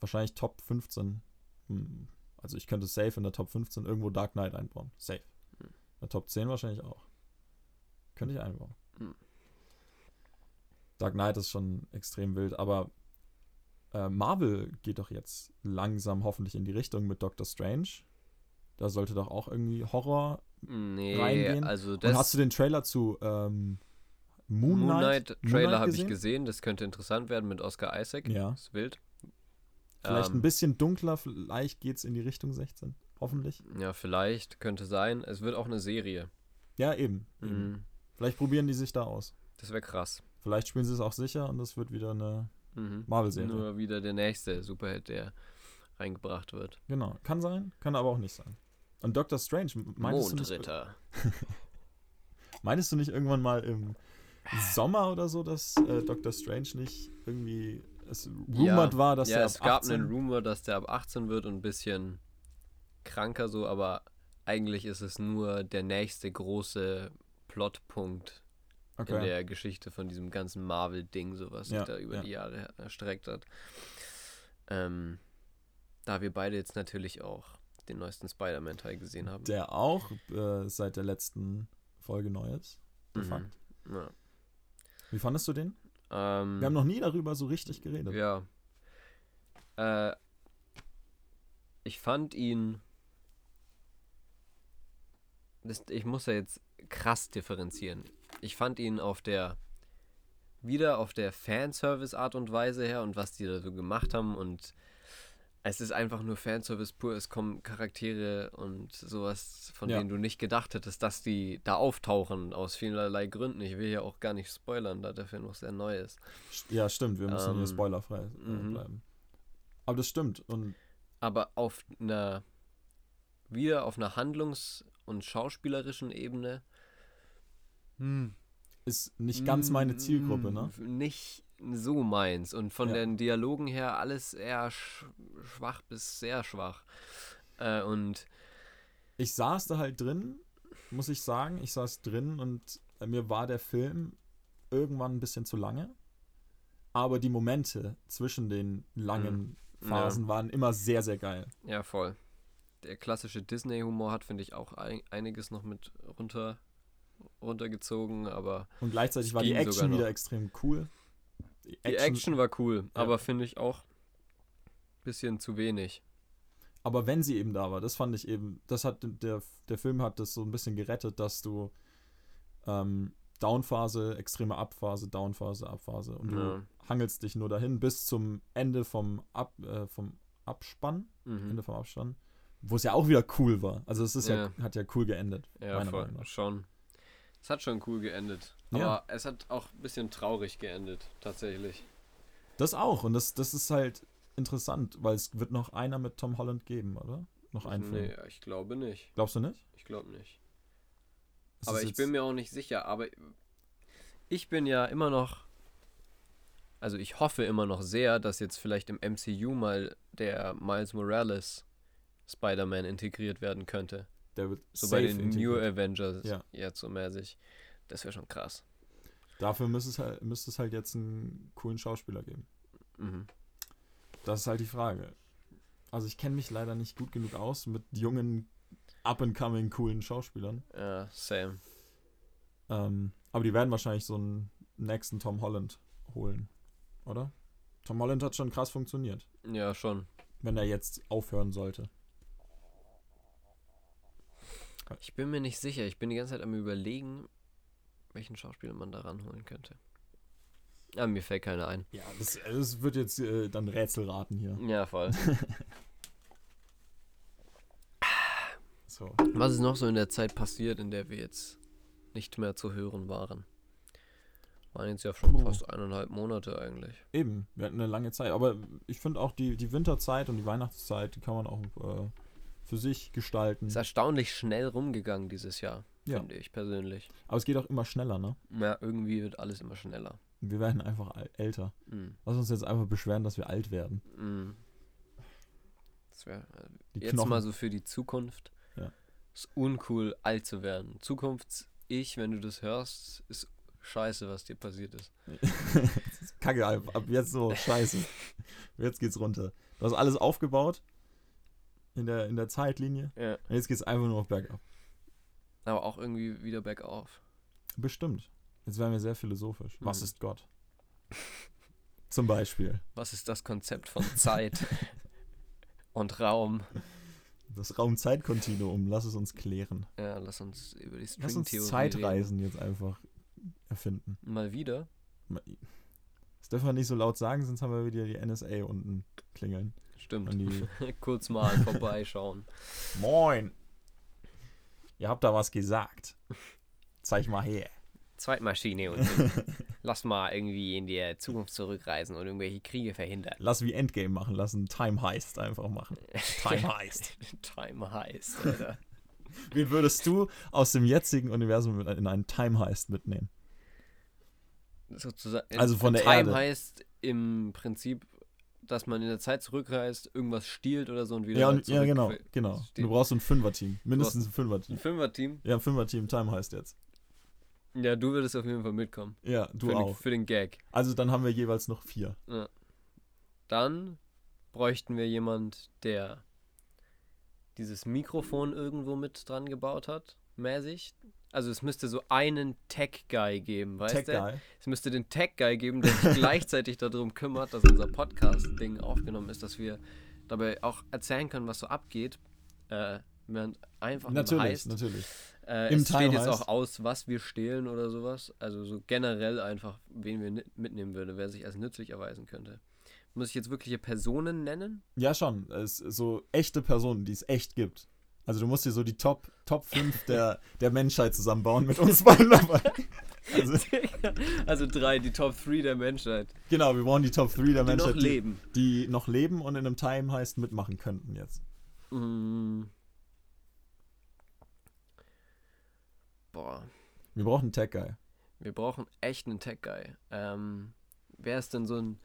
wahrscheinlich Top 15. Hm, Also ich könnte safe in der Top 15 irgendwo Dark Knight einbauen. Safe. Hm. In der Top 10 wahrscheinlich auch. Könnte ich einbauen. Dark Knight ist schon extrem wild, aber äh, Marvel geht doch jetzt langsam hoffentlich in die Richtung mit Doctor Strange. Da sollte doch auch irgendwie Horror. Nee, reingehen. also Und das hast du den Trailer zu ähm, Moon Moon Knight? Moon Trailer Knight habe ich gesehen? gesehen. Das könnte interessant werden mit Oscar Isaac. Ja. Das ist wild. Vielleicht Ähm, ein bisschen dunkler, vielleicht geht es in die Richtung 16. Hoffentlich. Ja, vielleicht, könnte sein. Es wird auch eine Serie. Ja, eben. eben. Mhm. Vielleicht probieren die sich da aus. Das wäre krass. Vielleicht spielen sie es auch sicher und es wird wieder eine Mhm. Marvel-Serie. Nur wieder der nächste Superheld, der reingebracht wird. Genau. Kann sein, kann aber auch nicht sein. Und Doctor Strange, meintest du, nicht, Mondritter. meintest du nicht irgendwann mal im Sommer oder so, dass äh, Doctor Strange nicht irgendwie es rumored Ja. war, dass ja, er es ab gab 18 einen Rumor, dass der ab 18 wird und ein bisschen kranker so, aber eigentlich ist es nur der nächste große Plotpunkt in okay. der Geschichte von diesem ganzen Marvel-Ding, so was Ja, sich da über ja. die Jahre erstreckt hat. Ähm, da wir beide jetzt natürlich auch den neuesten Spider-Man-Teil gesehen haben. Der auch äh, seit der letzten Folge neu ist. De Mhm. Ja. Wie fandest du den? Ähm, Wir haben noch nie darüber so richtig geredet. Ja. Äh, ich fand ihn. Das, ich muss ja jetzt krass differenzieren. Ich fand ihn auf der. Wieder auf der Fanservice-Art und Weise her und was die da so gemacht haben und es ist einfach nur Fanservice pur. Es kommen Charaktere und sowas, von Ja. denen du nicht gedacht hättest, dass die da auftauchen, aus vielerlei Gründen. Ich will ja auch gar nicht spoilern, da der Film noch sehr neu ist. St- Ja, stimmt. Wir müssen Ähm, hier spoilerfrei mhm. bleiben. Aber das stimmt. Und aber auf einer wieder auf einer handlungs- und schauspielerischen Ebene ist nicht ganz meine Zielgruppe, ne? Nicht so meins und von Ja. den Dialogen her alles eher sch schwach bis sehr schwach. Äh, und Ich saß da halt drin, muss ich sagen. Ich saß drin und äh, mir war der Film irgendwann ein bisschen zu lange. Aber die Momente zwischen den langen Mhm. Phasen waren immer sehr, sehr geil. ja, voll. Der klassische Disney-Humor hat, finde ich, auch ein einiges noch mit runter runtergezogen, aber Und gleichzeitig war die Action wieder extrem cool. die Action war cool, Ja. aber finde ich auch bisschen zu wenig. Aber wenn sie eben da war, das fand ich eben, das hat der, der Film hat das so ein bisschen gerettet, dass du ähm, Downphase, extreme Abphase, Downphase, Abphase und Ja. du hangelst dich nur dahin bis zum Ende vom, Ab, äh, vom Abspann, Mhm. Ende vom Abspann, wo es ja auch wieder cool war. Also es ist ja, Ja. hat ja cool geendet. Ja, meiner voll, Meinung nach. schon. Es hat schon cool geendet. Aber Ja. es hat auch ein bisschen traurig geendet, tatsächlich. Das auch. Und das, das ist halt interessant, weil es wird noch einer mit Tom Holland geben, oder? Noch einen Film. Nee, ich glaube nicht. Glaubst du nicht? Ich glaube nicht. Es aber ich bin mir auch nicht sicher. Aber ich bin ja immer noch. Also ich hoffe immer noch sehr, dass jetzt vielleicht im MCU mal der Miles Morales Spider-Man integriert werden könnte. Der wird So bei den New integriert. Avengers Ja. jetzt so mäßig. Das wäre schon krass. Dafür müsste es, halt, müsste es halt jetzt einen coolen Schauspieler geben. Mhm. Das ist halt die Frage. Also ich kenne mich leider nicht gut genug aus mit jungen, up-and-coming, coolen Schauspielern. Ja, same. Ähm, aber die werden wahrscheinlich so einen nächsten Tom Holland holen, oder? Tom Holland hat schon krass funktioniert, Ja, schon. wenn er jetzt aufhören sollte. Ich bin mir nicht sicher. Ich bin die ganze Zeit am überlegen, welchen Schauspieler man da ranholen könnte. Ja, mir fällt keiner ein. Ja, das, das wird jetzt äh, dann Rätselraten hier. Ja, voll. So. Was ist noch so in der Zeit passiert, in der wir jetzt nicht mehr zu hören waren? Waren jetzt ja schon Puh. fast eineinhalb Monate eigentlich. Eben, wir hatten eine lange Zeit. Aber ich finde auch die, die Winterzeit und die Weihnachtszeit, die kann man auch äh, für sich gestalten. Ist erstaunlich schnell rumgegangen dieses Jahr, Ja. finde ich persönlich. Aber es geht auch immer schneller, ne? Ja, irgendwie wird alles immer schneller. Wir werden einfach älter. Mm, Lass uns jetzt einfach beschweren, dass wir alt werden. mm. Das wäre Die jetzt Knochen. mal so für die Zukunft. Ja. Ist uncool, alt zu werden. Zukunfts-Ich, wenn du das hörst, ist scheiße, was dir passiert ist Kacke, ab, ab jetzt so, scheiße. Jetzt geht's runter. Du hast alles aufgebaut in der, in der Zeitlinie. Ja. Und jetzt geht's einfach nur noch bergab. Aber auch irgendwie wieder bergauf. Bestimmt. Jetzt werden wir sehr philosophisch. Was Mhm. ist Gott? Zum Beispiel. Was ist das Konzept von Zeit und Raum? Das Raum-Zeit-Kontinuum. Lass es uns klären. Ja, lass uns über die Lass uns Stringtheorie Zeitreisen jetzt einfach erfinden. reden. Mal wieder. Das dürfen wir nicht so laut sagen, sonst haben wir wieder die NSA unten klingeln. Stimmt. Kurz mal vorbeischauen. Moin. Ihr habt da was gesagt. Zeig mal her. Zweitmaschine und lass mal irgendwie in die Zukunft zurückreisen und irgendwelche Kriege verhindern. Lass wie Endgame machen. Lass einen Time Heist einfach machen. Time Heist. Time heißt, Alter. Wen würdest du aus dem jetzigen Universum in einen Time Heist mitnehmen? Sozusagen, Also von der Time Erde. heißt im Prinzip, dass man in der Zeit zurückreist, irgendwas stiehlt oder so und wieder Ja, und, ja genau, genau. Steht. Du brauchst so ein Fünfer-Team. Mindestens ein Ein Fünfer-Team. Fünfer-Team? Ja, ein Fünfer-Team Time Heist jetzt. Ja, du würdest auf jeden Fall mitkommen. Ja, du für, Den, auch. für den Gag. Also dann haben wir jeweils noch vier. Dann bräuchten wir jemand, der dieses Mikrofon irgendwo mit dran gebaut hat, mäßig. Also es müsste so einen Tech-Guy geben, weißt Tech du? Guy. Es müsste den Tech-Guy geben, der sich gleichzeitig darum kümmert, dass unser Podcast-Ding aufgenommen ist, dass wir dabei auch erzählen können, was so abgeht. Äh, während einfach Natürlich, heißt, natürlich. äh, Im es steht jetzt Time auch aus, was wir stehlen oder sowas. Also so generell einfach, wen wir mitnehmen würde, wer sich als nützlich erweisen könnte. Muss ich jetzt wirkliche Personen nennen? Ja, schon. Es so echte Personen, die es echt gibt. Also du musst dir so die Top, Top 5 der, der Menschheit zusammenbauen mit uns beiden dabei. Also, also drei, die Top 3 der Menschheit, genau, wir brauchen die Top 3 der die Menschheit, noch leben. Die, die noch leben und in einem Time Heist mitmachen könnten jetzt. Mm. Boah, Wir brauchen einen Tech Guy. wir brauchen echt einen Tech-Guy. Ähm, wer ist denn so ein...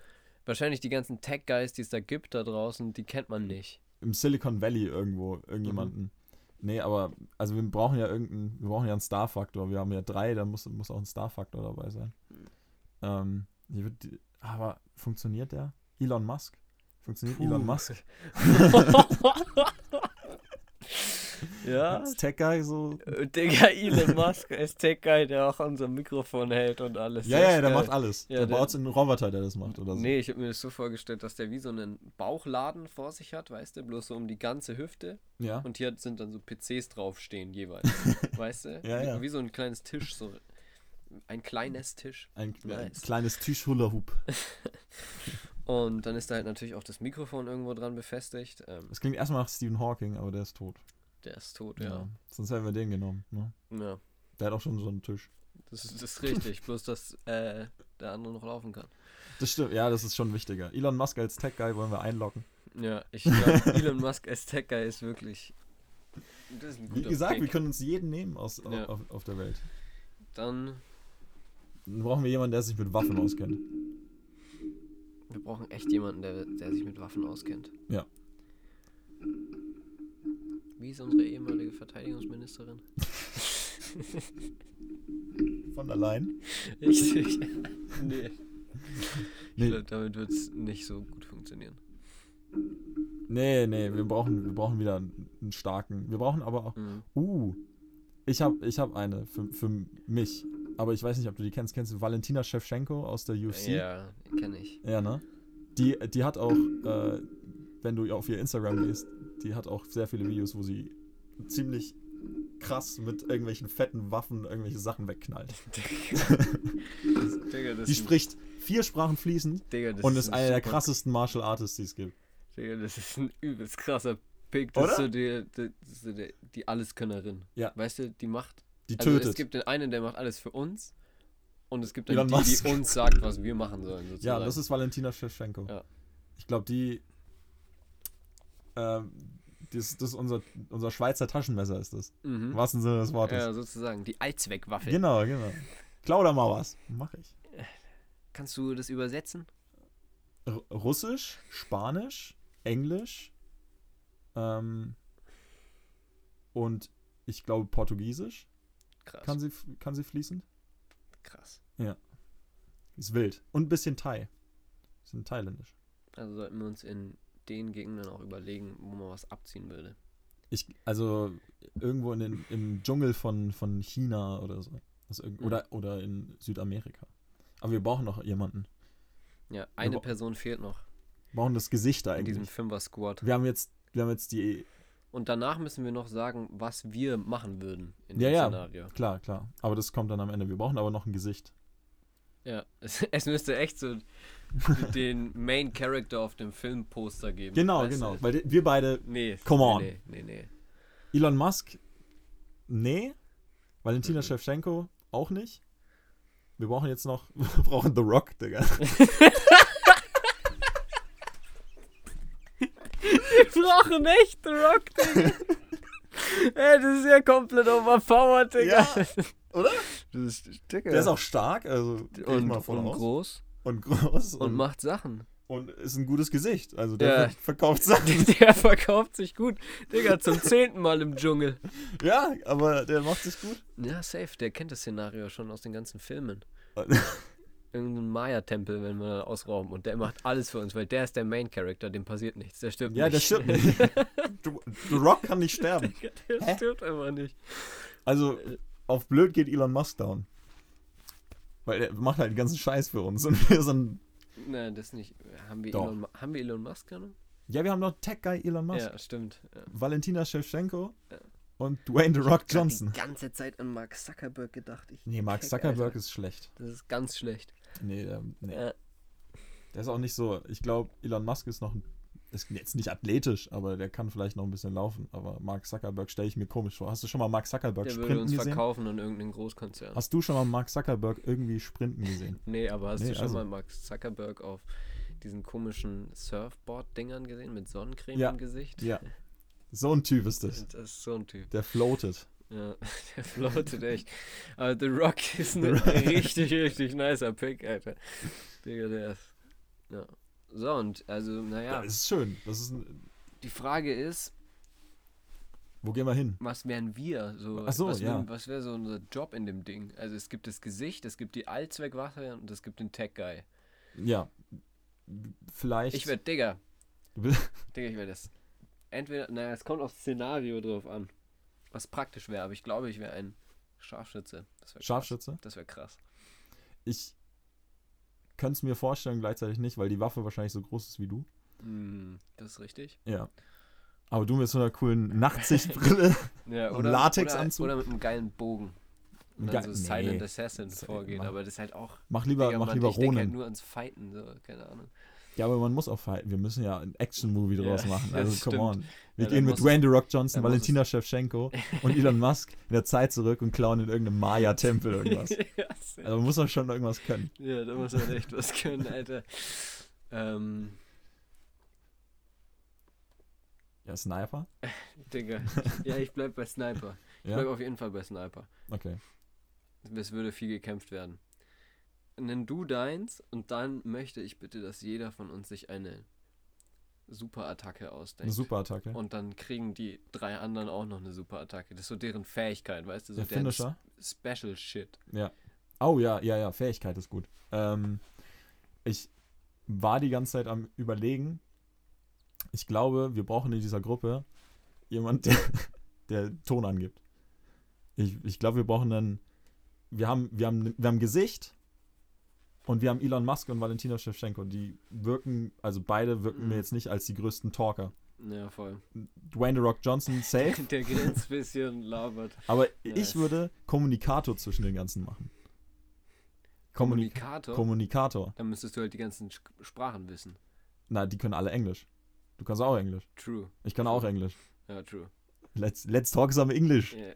Wahrscheinlich die ganzen Tech-Guys, die es da gibt da draußen, die kennt man nicht. Im Silicon Valley irgendwo, irgendjemanden. Nee, aber also wir brauchen ja irgendeinen, wir brauchen ja einen Star-Faktor. Wir haben ja drei, da muss, muss auch ein Star-Faktor dabei sein. Ähm, würd, die- aber funktioniert der? Elon Musk? Funktioniert Puh. Elon Musk? ja? Als Tech Guy so? Äh, Digga, Elon Musk ist Tech-Guy, der auch unser Mikrofon hält und alles. Ja, ja, ist der macht alles. Ja, der der- baut einen Roboter, der das macht oder so. Nee, ich habe mir das so vorgestellt, dass der wie so einen Bauchladen vor sich hat, weißt du, bloß so um die ganze Hüfte. Ja. Und hier sind dann so PCs draufstehen jeweils, weißt du? Ja, wie, ja. wie so ein kleines Tisch, so ein kleines Tisch. Ein, ein Nice. kleines Tischhula-Hoop. Und dann ist da halt natürlich auch das Mikrofon irgendwo dran befestigt. Ähm, Das klingt erstmal nach Stephen Hawking, aber der ist tot. Der ist tot, ja. Sonst hätten wir den genommen. Ne? ja. Der hat auch schon so einen Tisch. Das ist, das ist richtig, bloß dass äh, der andere noch laufen kann. Das stimmt, ja, das ist schon wichtiger. Elon Musk als Tech-Guy wollen wir einloggen. Ja, ich glaube, Elon Musk als Tech-Guy ist wirklich. Das ist ein Wie gesagt, Pick. wir können uns jeden nehmen aus, Ja. auf, auf der Welt. Dann, Dann brauchen wir jemanden, der sich mit Waffen auskennt. wir brauchen echt jemanden, der, der sich mit Waffen auskennt. Ja. Wie ist unsere ehemalige Verteidigungsministerin? Von allein. Richtig. nee. Nee. Ich damit wird es nicht so gut funktionieren. Nee, nee, wir brauchen, wir brauchen wieder einen, einen starken. Wir brauchen aber auch. Mhm. Uh, ich habe ich hab eine für, für mich. Aber ich weiß nicht, ob du die kennst. Kennst du Valentina Shevchenko aus der UFC? Ja, kenne ich. Ja, ne? Die, die hat auch, äh, wenn du auf ihr Instagram gehst, die hat auch sehr viele Videos, wo sie ziemlich krass mit irgendwelchen fetten Waffen irgendwelche Sachen wegknallt. Digga, das Die ist spricht vier Sprachen fließend Digga, und ist ein einer der krassesten Martial Artists, die es gibt. Digga, das ist ein übelst krasser Pick. Das Oder? ist so die, die, ist so die, die Alleskönnerin. Ja. Weißt du, die macht. Die Also tötet. es gibt den einen, der macht alles für uns. Und es gibt dann Elon die, die uns sagt, was wir machen sollen. Sozusagen. ja, das ist Valentina Shevchenko. Ja. Ich glaube, die. Ähm, das, das ist unser, unser Schweizer Taschenmesser, ist das. Im Mhm. wahrsten Sinne des Wortes. Ja, sozusagen. Die Allzweckwaffe. Genau, genau. Klau da mal was. Mach ich. Kannst du das übersetzen? R Russisch, Spanisch, Englisch ähm, und ich glaube Portugiesisch Krass. kann sie, kann sie fließend. Krass. Ist wild. Und ein bisschen Thai. Bisschen thailändisch. Also sollten wir uns in den Gegenden auch überlegen, wo man was abziehen würde. Ich, also irgendwo in den, im Dschungel von, von China oder so. Also, oder, oder in Südamerika. Aber wir brauchen noch jemanden. Ja, eine Person fehlt noch Wir brauchen das Gesicht in eigentlich. diesem Fünfer-Squad. Wir haben jetzt, wir haben jetzt die. Und danach müssen wir noch sagen, was wir machen würden in Ja, dem ja. Szenario. Klar, klar. Aber das kommt dann am Ende. Wir brauchen aber noch ein Gesicht. Ja, es, es müsste echt so den Main Character auf dem Filmposter geben. Genau, weißt genau. du? Weil wir beide Nee. Come on. Nee, nee, nee. Elon Musk, nee. Valentina Shevchenko, auch nicht. Wir brauchen jetzt noch, wir brauchen The Rock, Digga. Wir brauchen echt The Rock, Digga. Ey, das ist ja komplett overpowered, Digga. Ja, oder? Das ist, Digga. Der ist auch stark, also und, mal von und aus. groß Und groß und, und, macht Sachen. und ist ein gutes Gesicht. Also der Ja. ver- verkauft Sachen. Der verkauft sich gut. Digga, zum zehnten Mal im Dschungel. Ja, aber der macht sich gut. Ja, safe. Der kennt das Szenario schon aus den ganzen Filmen. Irgendein Maya-Tempel, wenn wir da ausrauben. Und der macht alles für uns, weil der ist der Main-Character, dem passiert nichts. Der stirbt Ja, nicht. der stirbt nicht. Du- The Rock kann nicht sterben. der Hä? stirbt einfach nicht. Also auf blöd geht Elon Musk down. Weil er macht halt den ganzen Scheiß für uns. Und wir sind. Nein, das nicht. Haben wir, Doch. Elon, haben wir Elon Musk genommen? Ja, wir haben noch Tech-Guy Elon Musk. Ja, stimmt. Ja. Valentina Shevchenko Ja. und Dwayne The Rock Ich Johnson. die ganze Zeit an Mark Zuckerberg gedacht. Ich Nee, Mark Keck, Zuckerberg Alter. ist schlecht. Das ist ganz schlecht. Nee, ähm, nee. Ja. der ist auch nicht so. Ich glaube, Elon Musk ist noch. ein- Ist jetzt nicht athletisch, aber der kann vielleicht noch ein bisschen laufen. Aber Mark Zuckerberg stelle ich mir komisch vor. Hast du schon mal Mark Zuckerberg Der würde sprinten uns gesehen? verkaufen an irgendeinen Großkonzern. Hast du schon mal Mark Zuckerberg irgendwie sprinten gesehen? Nee, aber hast Nee, du schon also- mal Mark Zuckerberg auf diesen komischen Surfboard-Dingern gesehen mit Sonnencreme Ja. im Gesicht? Ja. So ein Typ ist das. Das ist so ein Typ. Der floatet. Ja, der floatet echt. Aber The Rock ist ein richtig, richtig nicer Pick, Alter. Digga, der ist. Ja. So, und also, Ja. naja, Das ist schön. Das ist ein, die Frage ist, wo gehen wir hin? was wären wir? So, Ach so, was ja. wär- was wäre so unser Job in dem Ding? Also es gibt das Gesicht, es gibt die Allzweckwaffe und es gibt den Tech-Guy. Ja. Vielleicht. Ich werde, will- Digga, ich werde das. Entweder, naja, es kommt aufs Szenario drauf an. Was praktisch wäre, aber ich glaube, ich wäre ein Scharfschütze. Das wär Scharfschütze? Krass. Das wäre krass. Ich könnte es mir vorstellen, gleichzeitig nicht, weil die Waffe wahrscheinlich so groß ist wie du. Hm, das ist richtig. Ja. Aber du mit so einer coolen Nachtsichtbrille. Ja, Und Latexanzug? Oder, oder mit einem geilen Bogen. Und dann ge- so Silent nee. Assassin vorgehen, mach- aber das ist halt auch. mach lieber, Digga, mach lieber ich denke halt Ronin. nur ans Fighten, so, keine Ahnung. Ja, aber man muss auch fighten. Wir müssen ja ein Action-Movie Ja, draus machen. das Also, come stimmt. on. Wir Ja, gehen mit Dwayne The Rock Johnson, Valentina Shevchenko und Elon Musk in der Zeit zurück und klauen in irgendeinem Maya-Tempel irgendwas. ja. Also man muss doch schon irgendwas können. ja, da muss man echt was können, Alter. Ähm, Ja, Sniper? Digga. Ja, ich bleib bei Sniper. Ich Ja? bleib auf jeden Fall bei Sniper. Okay. Es würde viel gekämpft werden. Nenn du deins und dann möchte ich bitte, dass jeder von uns sich eine Superattacke ausdenkt. Eine Superattacke. Und dann kriegen die drei anderen auch noch eine Superattacke. Das ist so deren Fähigkeit, weißt du? So Der deren Special Shit. Ja. Oh ja, ja, ja, Fähigkeit ist gut. Ähm, ich war die ganze Zeit am überlegen. Ich glaube, wir brauchen in dieser Gruppe jemand, der, der Ton angibt. Ich, ich glaube, wir brauchen dann. Wir haben, wir, haben, wir haben Gesicht und wir haben Elon Musk und Valentina Shevchenko. Die wirken, also beide wirken Mhm. mir jetzt nicht als die größten Talker. Ja, voll. Dwayne The Rock Johnson safe, Der grinst ein bisschen, labert. aber Nice. ich würde Kommunikator zwischen den ganzen machen. Kommunik Kommunikator. Kommunikator. dann müsstest du halt die ganzen Sprachen wissen. Na, die können alle Englisch. Du kannst auch Englisch. True. Ich kann auch Englisch. Ja, true. Let's, let's talk some English. Ja.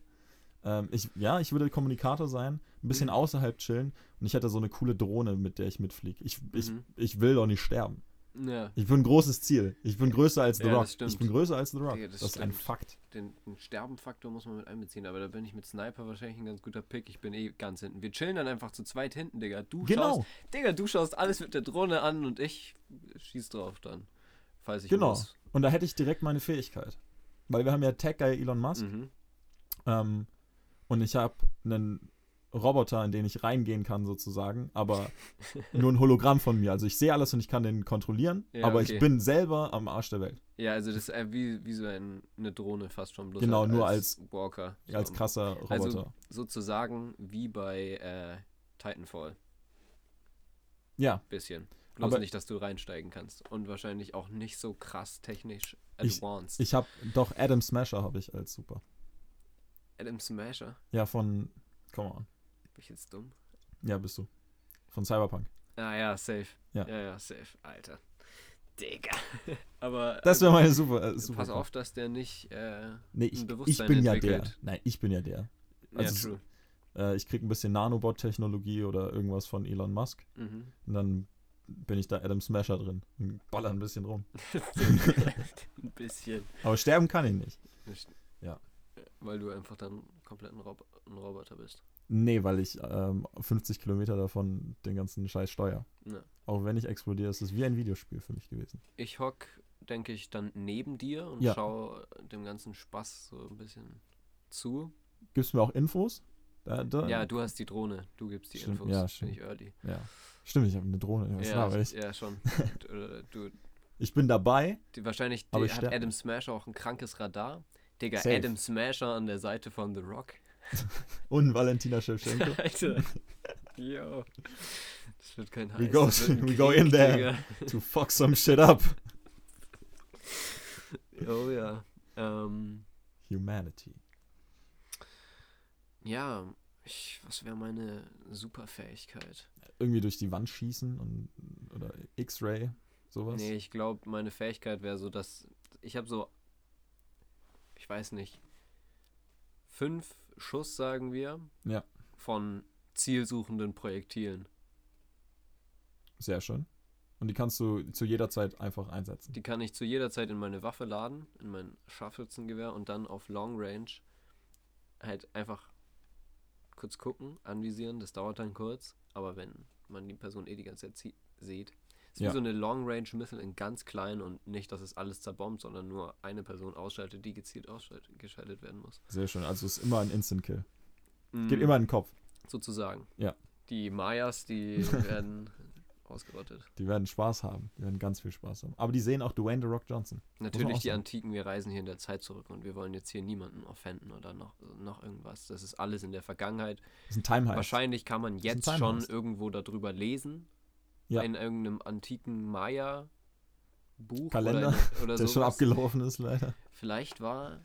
Ähm, ich, ja, ich würde Kommunikator sein, ein bisschen Mhm. außerhalb chillen und ich hätte so eine coole Drohne, mit der ich mitfliege. Ich, ich, Mhm. ich will doch nicht sterben. ja. Ich bin ein großes Ziel. Ich bin größer als The Ja, Rock. Ich bin größer als The Rock. Digga, das, das ist ein. Fakt. Den, den Sterbenfaktor muss man mit einbeziehen, aber da bin ich mit Sniper wahrscheinlich ein ganz guter Pick. Ich bin eh ganz hinten. Wir chillen dann einfach zu zweit hinten, Digga. Du Genau, schaust, Digga, du schaust alles mit der Drohne an und ich schieß drauf dann. Falls ich Genau. muss. und da hätte ich direkt meine Fähigkeit. Weil wir haben ja Tech-Guy Elon Musk Mhm. ähm, und ich habe einen Roboter, in den ich reingehen kann sozusagen, aber nur ein Hologramm von mir. Also ich sehe alles und ich kann den kontrollieren, Ja, aber okay. ich bin selber am Arsch der Welt. Ja, also das ist äh, wie, wie so ein, eine Drohne fast schon. Bloß Genau, halt nur Walker. So, Als krasser Roboter. Also sozusagen wie bei äh, Titanfall. ja, Bisschen. Bloß Aber- nicht, dass du reinsteigen kannst. Und wahrscheinlich auch nicht so krass technisch Ich- advanced. ich habe doch Adam Smasher habe ich als super. Adam Smasher. Ja, von Come on. Bin ich jetzt dumm? Ja, bist du. Von Cyberpunk. Ah ja, safe. Ja. ja, ja safe. Alter. Digga. Aber Das wäre meine super, äh, super. pass auf, dass der nicht äh, Nee, ein ich, ich bin ja der. entwickelt. Nein, ich bin ja der. ja, Also true. Äh, ich krieg ein bisschen Nanobot-Technologie oder irgendwas von Elon Musk. Mhm. Und dann bin ich da Adam Smasher drin und baller ein bisschen rum. ein bisschen. Aber sterben kann ich nicht. Ja. Weil du einfach dann komplett ein, Rob ein Roboter bist. Nee, weil ich ähm, 50 Kilometer davon den ganzen Scheiß steuer. Ja. Auch wenn ich explodiere, ist es wie ein Videospiel für mich gewesen. Ich hock, denke ich, dann neben dir und Ja. schau dem ganzen Spaß so ein bisschen zu. Gibst du mir auch Infos? Da, da, Ja, du hast die Drohne, du gibst die Stimmt, Infos. ja, Bin stimmt. ich early. ja. Stimmt, ich habe eine Drohne. Was ja, ich? ja, schon. du, du, Ich bin dabei. die, wahrscheinlich die, hat Adam. Smasher auch ein krankes Radar. Digga, Safe. Adam Smasher an der Seite von The Rock. Und Valentina Shevchenko. Alter. Yo. Das wird kein Heiß. We go- we go in there. Digga. to fuck some shit up. Oh ja. Ähm, Humanity. ja, ich, was wäre meine Superfähigkeit? Irgendwie durch die Wand schießen und oder X-Ray, sowas. Nee, ich glaube, meine Fähigkeit wäre so, dass ich habe so, ich weiß nicht, fünf Schuss, sagen wir, Ja. von zielsuchenden Projektilen. Sehr schön. Und die kannst du zu jeder Zeit einfach einsetzen. Die kann ich zu jeder Zeit in meine Waffe laden, in mein Scharfschützengewehr und dann auf Long Range halt einfach kurz gucken, anvisieren. Das dauert dann kurz, aber wenn man die Person eh die ganze Zeit sieht, ist wie Ja. so eine Long Range Missile in ganz klein und nicht, dass es alles zerbombt, sondern nur eine Person ausschaltet, die gezielt ausgeschaltet werden muss. Sehr schön. Also es ist immer ein Instant Kill. Mm, Geht immer in den Kopf. sozusagen. Ja. Die Mayas, die werden ausgerottet. Die werden Spaß haben. Die werden ganz viel Spaß haben. Aber die sehen auch Dwayne The Rock Johnson. Natürlich die. Antiken, wir reisen hier in der Zeit zurück und wir wollen jetzt hier niemanden offenden oder noch, noch irgendwas. Das ist alles in der Vergangenheit. Das ist ein Time. Wahrscheinlich kann man jetzt schon irgendwo darüber lesen. Ja. In irgendeinem antiken Maya-Buch Kalender, oder, oder Der schon abgelaufen ist, leider. Vielleicht war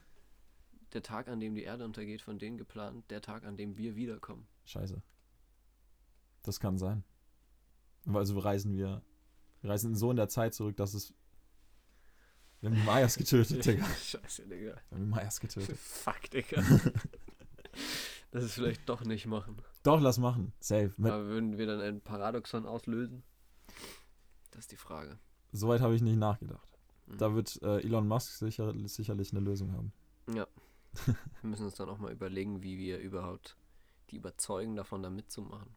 der Tag, an dem die Erde untergeht, von denen geplant, der Tag, an dem wir wiederkommen. Scheiße. Das kann sein. Also reisen wir Wir reisen so in der Zeit zurück, dass es. Wir haben die Mayas getötet, Digga. Scheiße, Digga. Wir haben die Mayas getötet. Fuck, Digga. das ist vielleicht doch nicht machen. Doch, lass machen. Safe. Aber würden wir dann ein Paradoxon auslösen? Das ist die Frage. Soweit habe ich nicht nachgedacht. Mhm. Da wird äh, Elon Musk sicher, sicherlich eine Lösung haben. Ja. Wir müssen uns dann auch mal überlegen, wie wir überhaupt die überzeugen, davon da mitzumachen.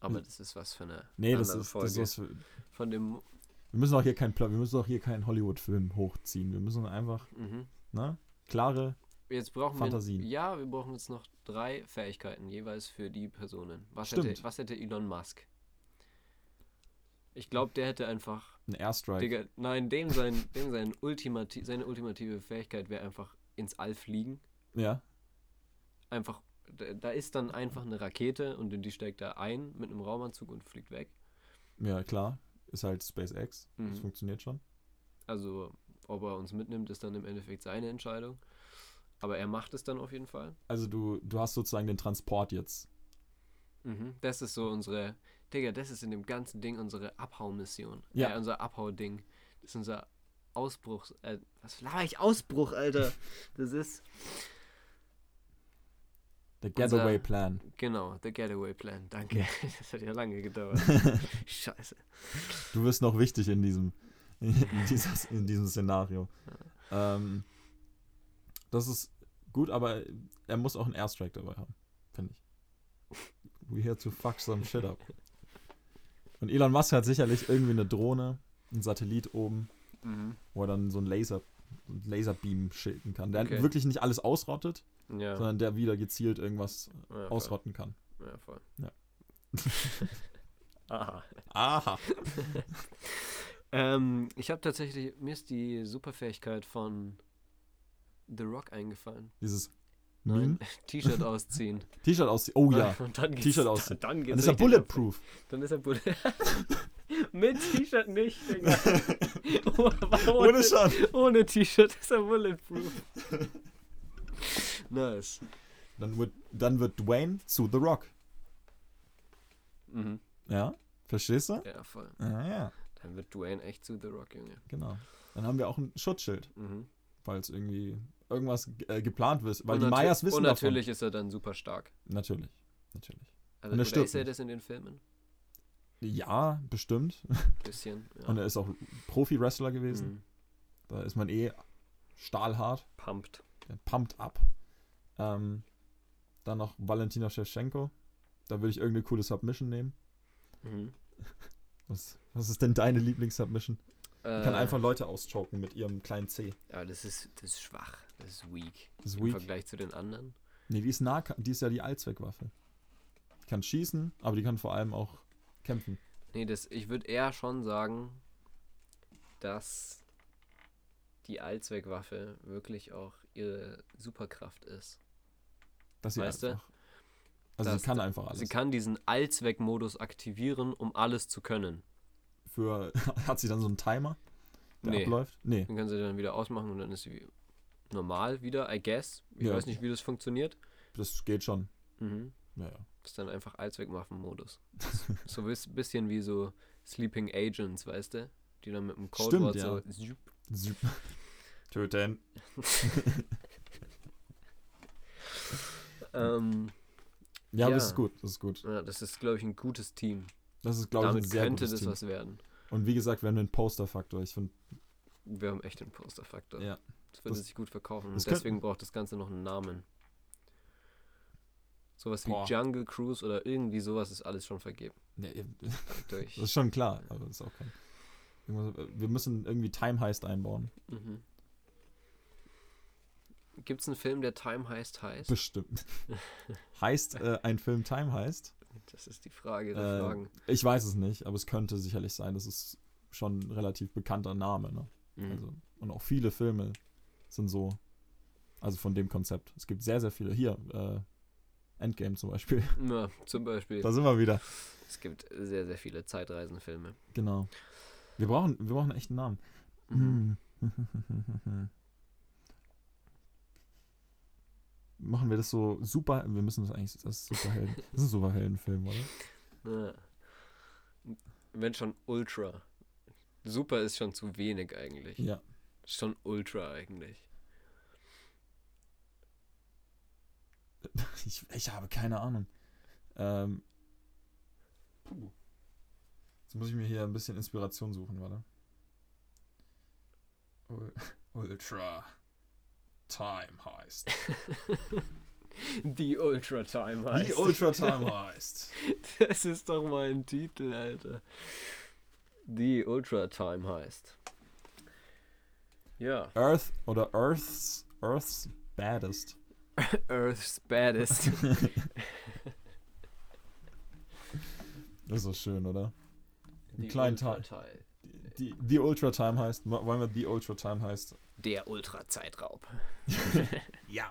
Aber das ist was für eine Nee, das ist, Folge. das ist Von dem. Wir müssen auch hier keinen wir müssen auch hier keinen Hollywood-Film hochziehen. Wir müssen einfach, Mhm. ne? Klare. Jetzt brauchen Fantasien. wir. Ja, wir brauchen jetzt noch drei Fähigkeiten, jeweils für die Personen. Was, Stimmt. hätte, was hätte Elon Musk? Ich glaube, der hätte einfach. Ein Airstrike. Digga, nein, dem sein, dem sein Ultimati seine ultimative Fähigkeit wäre einfach ins All fliegen. Ja. Einfach. Da, ist dann einfach eine Rakete und in die steigt er ein mit einem Raumanzug und fliegt weg. Ja, klar. Ist halt SpaceX. Das Mhm. funktioniert schon. Also, ob er uns mitnimmt, ist dann im Endeffekt seine Entscheidung. Aber er macht es dann auf jeden Fall. Also du, du hast sozusagen den Transport jetzt. Mhm. Das ist so unsere. Digga, das ist in dem ganzen Ding unsere Abhaumission. Ja. Ja. Äh, unser Abhauding. Das ist unser Ausbruch. Äh, was laber ich? Ausbruch, Alter. Das ist. Der Unser- Getaway Plan. Genau, the Getaway Plan. Danke. Das hat ja lange gedauert. Scheiße. Du wirst noch wichtig in diesem, in, dieses, in diesem Szenario. Ähm, das ist gut, aber er muss auch einen Airstrike dabei haben, finde ich. We here to fuck some shit up. Und Elon Musk hat sicherlich irgendwie eine Drohne, einen Satellit oben, Mhm. wo er dann so einen Laser, einen Laserbeam schicken kann, der Okay. wirklich nicht alles ausrottet, Ja. sondern der wieder gezielt irgendwas ja ausrotten kann. Ja, voll. Ja. Aha. Aha. Ähm, ich habe tatsächlich, mir ist die Superfähigkeit von The Rock eingefallen. Dieses Nein, Meme. T-Shirt ausziehen. T-Shirt ausziehen. Oh ja. Und dann geht's- T-Shirt ausziehen. Dann, Dann ist er bulletproof. Dann ist er bullet. Mit T-Shirt nicht, Digga. ohne, Ohne Schaden. ohne T-Shirt ist er bulletproof. nice. Dann wird, dann wird Dwayne zu The Rock. Mhm. Ja? Verstehst du? Ja, voll. Ja, ja. Dann wird Dwayne echt zu The Rock, Junge. Genau. Dann haben wir auch ein Schutzschild, Mhm. falls irgendwie irgendwas äh, geplant wird. Weil und die Mayas wissen Und davon. natürlich ist er dann super stark. Natürlich. Natürlich. Also, Und er ist er das in den Filmen? Ja, bestimmt. Bisschen. Ja. Und er ist auch Profi-Wrestler gewesen. Mhm. Da ist man eh stahlhart. Pumped. Der pumpt ab. Ähm, dann noch Valentina Shevchenko. Da würde ich irgendeine coole Submission nehmen. Mhm. Was, was ist denn deine Lieblings-Submission? Die kann Äh, einfach Leute auschoken mit ihrem kleinen C. Ja, das ist, das ist schwach. Das ist weak. Ist Im weak. Vergleich zu den anderen. Nee, die ist nah, die ist ja die Allzweckwaffe. Die kann schießen, aber die kann vor allem auch kämpfen. Nee, das, ich würde eher schon sagen, dass die Allzweckwaffe wirklich auch ihre Superkraft ist. Dass sie Weißt du? einfach. Also Das- sie kann einfach alles. Sie kann diesen Allzweckmodus aktivieren, um alles zu können. Für, hat sie dann so einen Timer, der Nee. abläuft? Nee. Den kann sie dann wieder ausmachen und dann ist sie normal wieder, I guess. Ich Ja. weiß nicht, wie das funktioniert. Das geht schon. Mhm. Ja, ja. Das ist dann einfach Allzweckwaffenmodus. so ein bisschen wie so Sleeping Agents, weißt du? Die dann mit dem Codewort ja. so. zup. Sup- Töten. Ähm, Ja, aber Ja. das ist gut. Das ist gut. ja, das ist, glaube ich, ein gutes Team. Das ist, glaube ich, ein sehr könnte gutes das Team. was werden. Und wie gesagt, wir haben den Poster-Faktor. Ich finde, Wir haben echt den Posterfaktor. ja. Das würde Das- sich gut verkaufen. Und deswegen braucht das Ganze noch einen Namen. Sowas wie Boah. Jungle Cruise oder irgendwie sowas ist alles schon vergeben. Nee, Durch. das ist schon klar, aber das ist auch kein. irgendwas- Wir müssen irgendwie Time Heist einbauen. Mhm. Gibt es einen Film, der Time heißt heißt? Bestimmt. heißt äh, ein Film Time Heist? Das ist die Frage der Äh, Fragen. Ich weiß es nicht, aber es könnte sicherlich sein. Das ist schon ein relativ bekannter Name. Ne? Mhm. Also, und auch viele Filme sind so. Also von dem Konzept. Es gibt sehr, sehr viele. Hier, äh, Endgame zum Beispiel. Ja, zum Beispiel. Da sind wir wieder. Es gibt sehr, sehr viele Zeitreisenfilme. Genau. Wir brauchen, wir brauchen echt einen Namen. Mhm. Machen wir das so super. Wir müssen das eigentlich. Das ist Superhelden. Das ist ein Superheldenfilm, oder? Ja. Wenn schon Ultra. Super ist schon zu wenig eigentlich. Ja. Schon ultra eigentlich. Ich, ich habe keine Ahnung. Ähm, puh. Jetzt muss ich mir hier ein bisschen Inspiration suchen, warte. Ul- Ultra Time heißt. Die Ultra Time heißt. Die Ultra Time heißt. Das ist doch mal ein Titel, Alter. Die Ultra Time heißt. Ja. Earth oder Earth's Earth's Baddest. Earth's Baddest. Das ist schön, oder? Die kleinen Ultra Teil. Die, die Ultra Time heißt. Wollen wir die Ultra Time heißt? Der Ultra Zeitraub. Ja.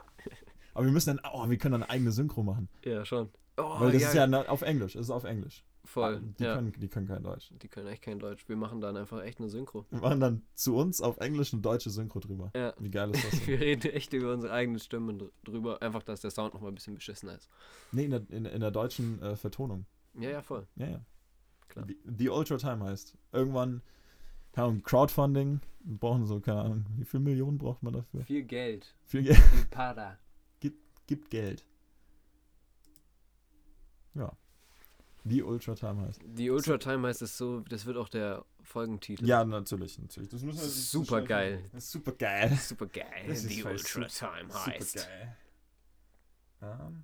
Aber wir müssen dann, oh, wir können dann eine eigene Synchro machen. Ja, schon. Oh, Weil das ist ja auf Englisch. Es ist auf Englisch. Voll. Die, ja. können, die können kein Deutsch. die können echt kein Deutsch. Wir machen dann einfach echt eine Synchro. Wir machen dann zu uns auf Englisch eine deutsche Synchro drüber. Ja. Wie geil ist das denn? Wir reden echt über unsere eigenen Stimmen dr- drüber. Einfach, dass der Sound nochmal ein bisschen beschissener ist. nee, in der, in, in der deutschen äh, Vertonung. Ja, ja, voll. Ja, ja. Klar. Die, die Ultra Time heißt. Irgendwann, keine Ahnung, Crowdfunding. Wir brauchen so, keine Ahnung, wie viel Millionen braucht man dafür? Viel Geld. Viel Geld. Viel Para. Gibt Geld. Ja. Die Ultra Time heißt. Die Ultra Time heißt es so, das wird auch der Folgentitel. Ja, natürlich, natürlich. Das müssen wir Das super geil. Das ist super geil. Super geil. Das Die Ultra super- Time Super heißt. geil. Ähm,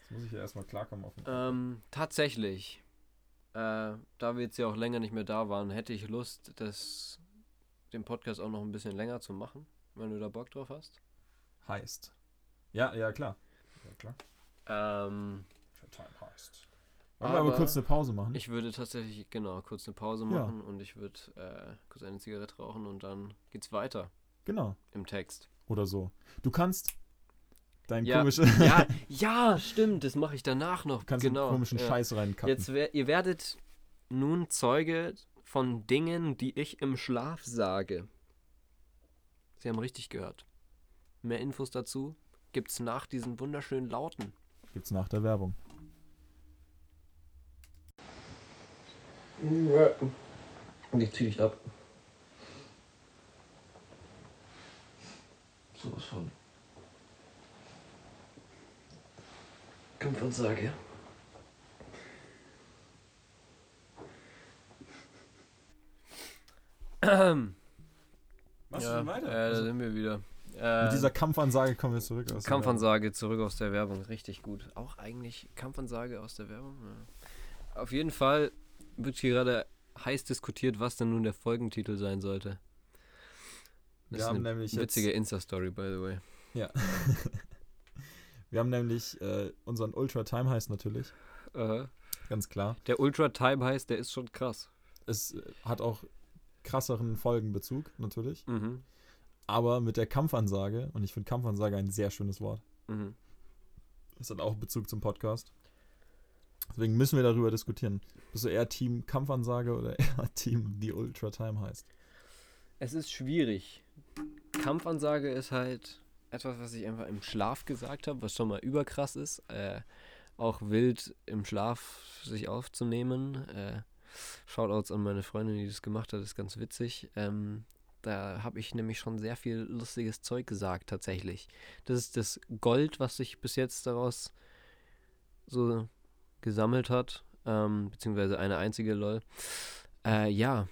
jetzt muss ich ja erstmal klarkommen auf den. Ähm, tatsächlich, äh, da wir jetzt ja auch länger nicht mehr da waren, hätte ich Lust, das, den Podcast auch noch ein bisschen länger zu machen, wenn du da Bock drauf hast. heißt. Ja, ja, klar. Ja, klar. Ähm, Ultra Time heißt. Wollen wir aber kurz eine Pause machen? ich würde tatsächlich, genau, kurz eine Pause Ja. machen und ich würde äh, kurz eine Zigarette rauchen und dann geht's weiter genau. im Text. Oder so. Du kannst dein Ja, komische, Ja, ja, stimmt, das mache ich danach noch. kannst genau. den komischen ja. Scheiß reinkappen. Jetzt wer, ihr werdet nun Zeuge von Dingen, die ich im Schlaf sage. Sie haben richtig gehört. Mehr Infos dazu gibt's nach diesen wunderschönen Lauten. Gibt's nach der Werbung. Und die ziehe ich ab. Sowas von. Kampfansage. Ähm, Was ja, denn weiter? Äh, da sind wir wieder. mit Äh, dieser Kampfansage kommen wir zurück. aus der Kampfansage zurück aus der Werbung, richtig gut. Auch eigentlich Kampfansage aus der Werbung. Ja. Auf jeden Fall wird hier gerade heiß diskutiert, was denn nun der Folgentitel sein sollte. Das Wir ist haben eine nämlich witzige Insta-Story, by the way. Ja. wir haben nämlich äh, unseren Ultra Time heißt natürlich, ganz klar. Der Ultra Time heißt, der ist schon krass. Es äh, hat auch krasseren Folgenbezug, natürlich. Mhm. Aber mit der Kampfansage, und ich finde Kampfansage ein sehr schönes Wort, Mhm. das hat auch Bezug zum Podcast. Deswegen müssen wir darüber diskutieren. Bist du eher Team Kampfansage oder eher Team die Ultra Time heißt? Es ist schwierig. Kampfansage ist halt etwas, was ich einfach im Schlaf gesagt habe, was schon mal überkrass ist. Äh, auch wild im Schlaf sich aufzunehmen. Äh, Shoutouts an meine Freundin, die das gemacht hat, ist ganz witzig. Ähm, da habe ich nämlich schon sehr viel lustiges Zeug gesagt, tatsächlich. Das ist das Gold, was sich bis jetzt daraus so gesammelt hat. Ähm, beziehungsweise eine einzige LOL. Äh, ja,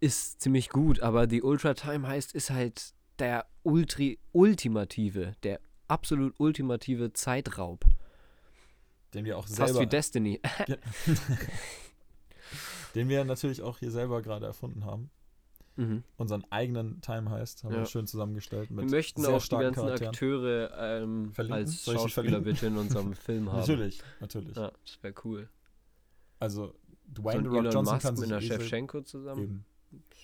ist ziemlich gut, aber die Ultra Time heißt, ist halt der Ultri ultimative, der absolut ultimative Zeitraub. Den wir auch Fast selber, wie Destiny. den wir natürlich auch hier selber gerade erfunden haben. Mhm. Unseren eigenen Time heißt, haben Ja. wir schön zusammengestellt. Wir Mit möchten sehr auch die ganzen Charakteren. Akteure ähm, als Schauspieler bitte in unserem Film haben. Natürlich, natürlich. Ja, das wäre cool. Also So Dwayne The Rock Elon Johnson Musk kann mit einer Shevchenko zusammen eben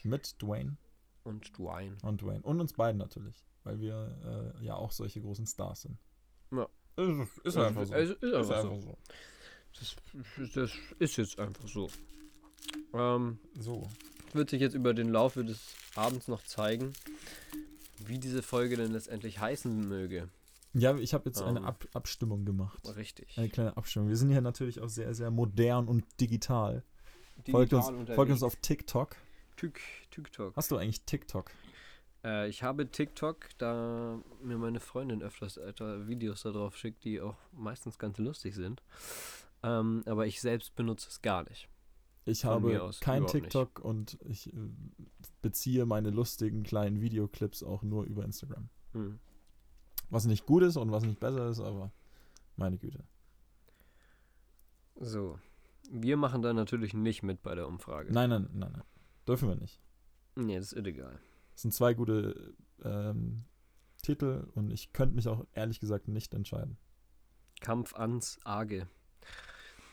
mit Dwayne und Dwayne. und Dwayne und uns beiden natürlich, weil wir äh, ja auch solche großen Stars sind. Ja. Ist, ist Also, einfach so. also, ist Ist einfach einfach so. so. Das, das ist jetzt einfach so. Ähm, So. Wird sich jetzt über den Laufe des Abends noch zeigen, wie diese Folge denn letztendlich heißen möge. Ja, ich habe jetzt eine Ähm. Ab Abstimmung gemacht. Richtig. Eine kleine Abstimmung. Wir sind hier natürlich auch sehr, sehr modern und digital. Folgt uns, Digital folgt uns auf TikTok. Tük, TikTok. Hast du eigentlich TikTok? Äh, ich habe TikTok, da mir meine Freundin öfters alter Videos darauf schickt, die auch meistens ganz lustig sind. Ähm, aber ich selbst benutze es gar nicht. Ich Von habe kein überhaupt nicht. TikTok und ich äh, beziehe meine lustigen kleinen Videoclips auch nur über Instagram. Hm. Was nicht gut ist und was nicht besser ist, aber meine Güte. So. Wir machen da natürlich nicht mit bei der Umfrage. Nein, nein, nein, nein. Dürfen wir nicht. Nee, das ist illegal. Es sind zwei gute ähm, Titel und ich könnte mich auch ehrlich gesagt nicht entscheiden. Kampf ans Arge.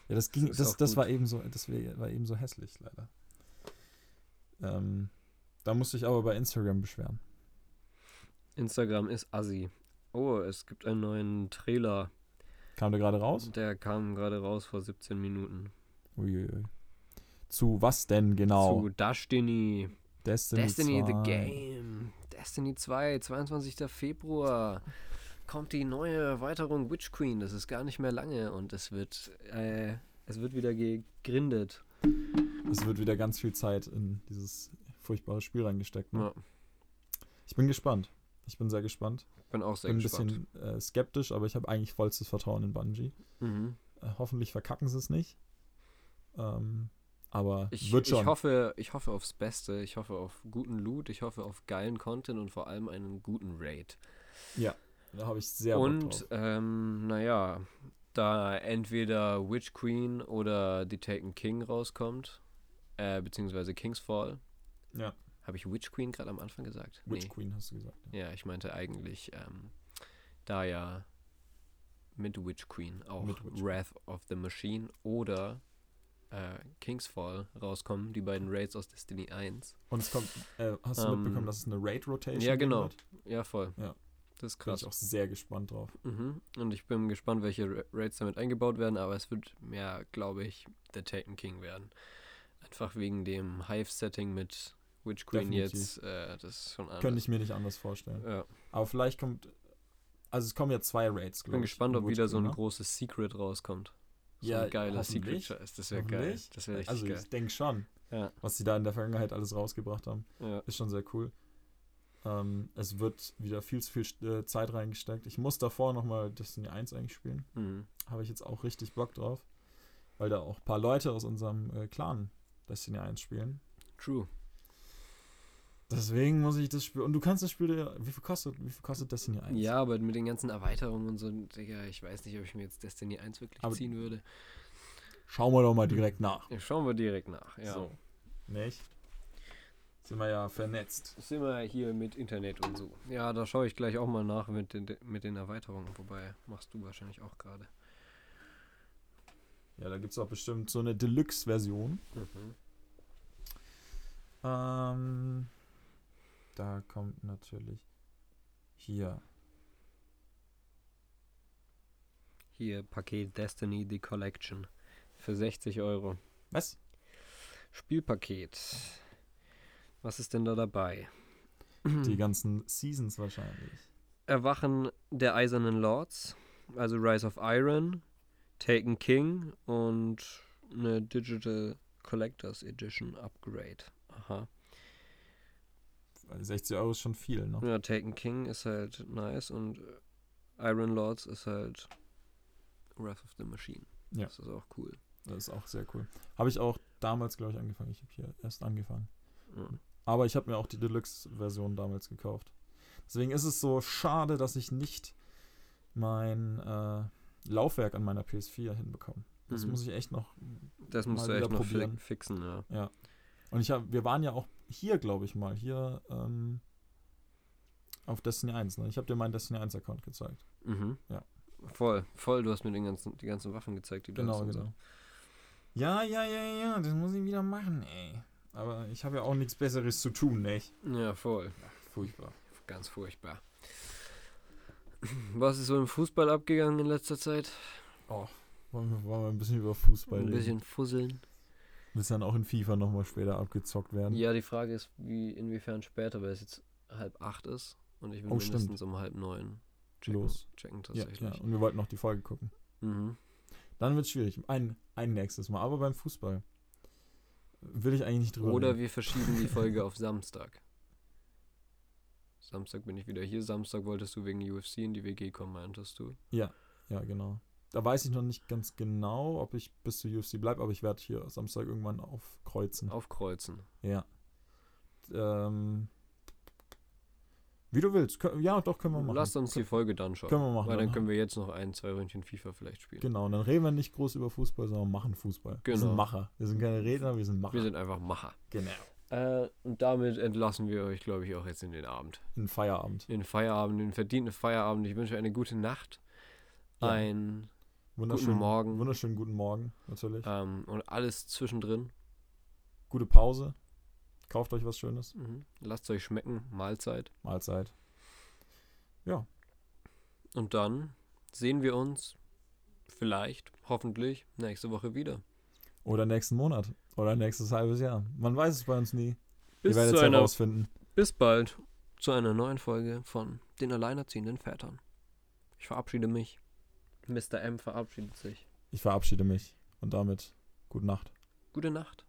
Ja, das ging, das, das gut. war eben so, das war eben so hässlich, leider. Ähm, da musste ich aber bei Instagram beschweren. Instagram ist assi. Oh, es gibt einen neuen Trailer. Kam der gerade raus? Der kam gerade raus vor 17 Minuten. Uiuiui. Zu was denn genau? Zu Destiny. Destiny, Destiny 2. the Game. Destiny 2, 22. Februar. Kommt die neue Erweiterung Witch Queen. Das ist gar nicht mehr lange und es wird, äh, es wird wieder gegrindet. Es wird wieder ganz viel Zeit in dieses furchtbare Spiel reingesteckt. Ne? Ja, Ich bin gespannt. Ich bin sehr gespannt. bin auch sehr bin ein gespannt. bisschen äh, skeptisch, aber ich habe eigentlich vollstes Vertrauen in Bungie. Mhm. Äh, hoffentlich verkacken sie es nicht. Ähm, aber Ich, wird schon. ich, hoffe, ich hoffe aufs Beste. Ich hoffe auf guten Loot. Ich hoffe auf geilen Content und vor allem einen guten Raid. Da habe ich sehr und, ähm, naja, da entweder Witch Queen oder The Taken King rauskommt, äh, beziehungsweise King's Fall. Ja, Habe ich Witch Queen gerade am Anfang gesagt? Witch Queen hast du gesagt. Ja. Ja, ich meinte eigentlich, ähm, da ja mit Witch Queen auch Witch Wrath of the Machine oder äh, King's Fall rauskommen, die beiden Raids aus Destiny 1. Und es kommt, äh, hast du Ähm, mitbekommen, dass es eine Raid-Rotation ja, geben genau. wird? Ja, voll. Ja. Das ist Bin krass. ich auch sehr gespannt drauf. Mhm. Und ich bin gespannt, welche Ra- Raids damit eingebaut werden, aber es wird mehr, glaube ich, The Taken King werden. Einfach wegen dem Hive-Setting mit Witch Queen Definitiv. jetzt, äh, das ist schon anders. Könnte ich mir nicht anders vorstellen. ja. Aber vielleicht kommt, also es kommen ja zwei Raids, Ich glaube bin ich. gespannt, in ob wieder so ein ne? großes Secret rauskommt. So Ja, ein geiler Secret. Scheiß. Das wäre geil. Das wäre Also geil. ich denke schon, Ja, was sie da in der Vergangenheit alles rausgebracht haben. ja. Ist schon sehr cool. Ähm, es wird wieder viel zu viel äh, Zeit reingesteckt. Ich muss davor nochmal Destiny 1 eigentlich spielen. Mhm. Habe ich jetzt auch richtig Bock drauf. Weil da auch ein paar Leute aus unserem äh, Clan Destiny 1 spielen. True. Deswegen muss ich das Spiel. Und du kannst das Spiel. Wie viel kostet, wie viel kostet Destiny 1? Ja, aber mit den ganzen Erweiterungen und so, Digga, ich weiß nicht, ob ich mir jetzt Destiny 1 wirklich Aber- ziehen würde. Schauen wir doch mal direkt nach. Ja, schauen wir direkt nach. Ja. So. Nicht? Sind wir ja vernetzt. Sind wir hier mit Internet und so. Ja, da schaue ich gleich auch mal nach mit den, mit den Erweiterungen. Wobei, machst du wahrscheinlich auch gerade. Ja, da gibt es auch bestimmt so eine Deluxe-Version. Mhm. Ähm, da kommt natürlich hier. Hier, Paket Destiny The Collection. Für 60 Euro. Was? Spielpaket. Was ist denn da dabei? Die ganzen Seasons wahrscheinlich. Erwachen der Eisernen Lords, also Rise of Iron, Taken King und eine Digital Collectors Edition Upgrade. Aha. Weil 60 Euro ist schon viel, ne? Ja, Taken King ist halt nice und Iron Lords ist halt Wrath of the Machine. Ja. Das ist auch cool. Das ist auch sehr cool. Habe ich auch damals, glaube ich, angefangen. Ich habe hier erst angefangen. Ja. Aber ich habe mir auch die Deluxe-Version damals gekauft. Deswegen ist es so schade, dass ich nicht mein äh, Laufwerk an meiner PS4 hinbekomme. Das Mhm. muss ich echt noch. Das musst mal du echt wieder noch probieren. fixen, ja. Und ich hab, wir waren ja auch hier, glaube ich mal, hier ähm, auf Destiny 1. Ne? Ich habe dir meinen Destiny 1-Account gezeigt. Mhm. Ja. Voll, voll, du hast mir den ganzen, die ganzen Waffen gezeigt, die du hast Genau, und so. genau. Ja, ja, ja, ja, das muss ich wieder machen, ey. Aber ich habe ja auch nichts Besseres zu tun, nicht? Ja, voll. Furchtbar. Ganz furchtbar. Was ist so im Fußball abgegangen in letzter Zeit? Oh, wollen wir, wollen wir ein bisschen über Fußball Ein reden? bisschen fusseln. Wird dann auch in FIFA nochmal später abgezockt werden? Ja, die Frage ist, wie inwiefern später, weil es jetzt halb acht ist und ich will Oh, stimmt. mindestens um halb neun checken, Los. checken Ja, tatsächlich. ja, und wir wollten noch die Folge gucken. Mhm. Dann wird es schwierig. Ein, ein nächstes Mal. Aber beim Fußball. Will ich eigentlich nicht drüber Oder reden. wir verschieben die Folge auf Samstag. Samstag bin ich wieder hier. Samstag wolltest du wegen UFC in die WG kommen, meintest du? Ja, genau. Da weiß ich noch nicht ganz genau, ob ich bis zur UFC bleibe, aber ich werde hier Samstag irgendwann aufkreuzen. Aufkreuzen. Ja. Ähm, wie du willst. Ja, doch, können wir machen. Lass uns die Folge dann schauen. Können wir machen. Weil dann dann können wir jetzt noch ein, zwei Ründchen FIFA vielleicht spielen. Genau, dann reden wir nicht groß über Fußball, sondern machen Fußball. Wir Genau. sind Macher. Wir sind keine Redner, wir sind Macher. Wir sind einfach Macher. genau. Äh, und damit entlassen wir euch, glaube ich, auch jetzt in den Abend. In Feierabend. In den Feierabend, in den verdienten Feierabend. Ich wünsche euch eine gute Nacht. Ja. Ein Wunderschönen guten Morgen. Wunderschönen guten Morgen, natürlich. ähm, und alles zwischendrin. Gute Pause. Kauft euch was Schönes. Mhm. Lasst es euch schmecken. Mahlzeit. Mahlzeit. Und dann sehen wir uns vielleicht, hoffentlich, nächste Woche wieder. Oder nächsten Monat. Oder nächstes halbes Jahr. Man weiß es bei uns nie. Bis, Ihr werdet es herausfinden. bis bald zu einer neuen Folge von Den Alleinerziehenden Vätern. Ich verabschiede mich. Mr. M verabschiedet sich. Ich verabschiede mich. Und damit gute Nacht. Gute Nacht.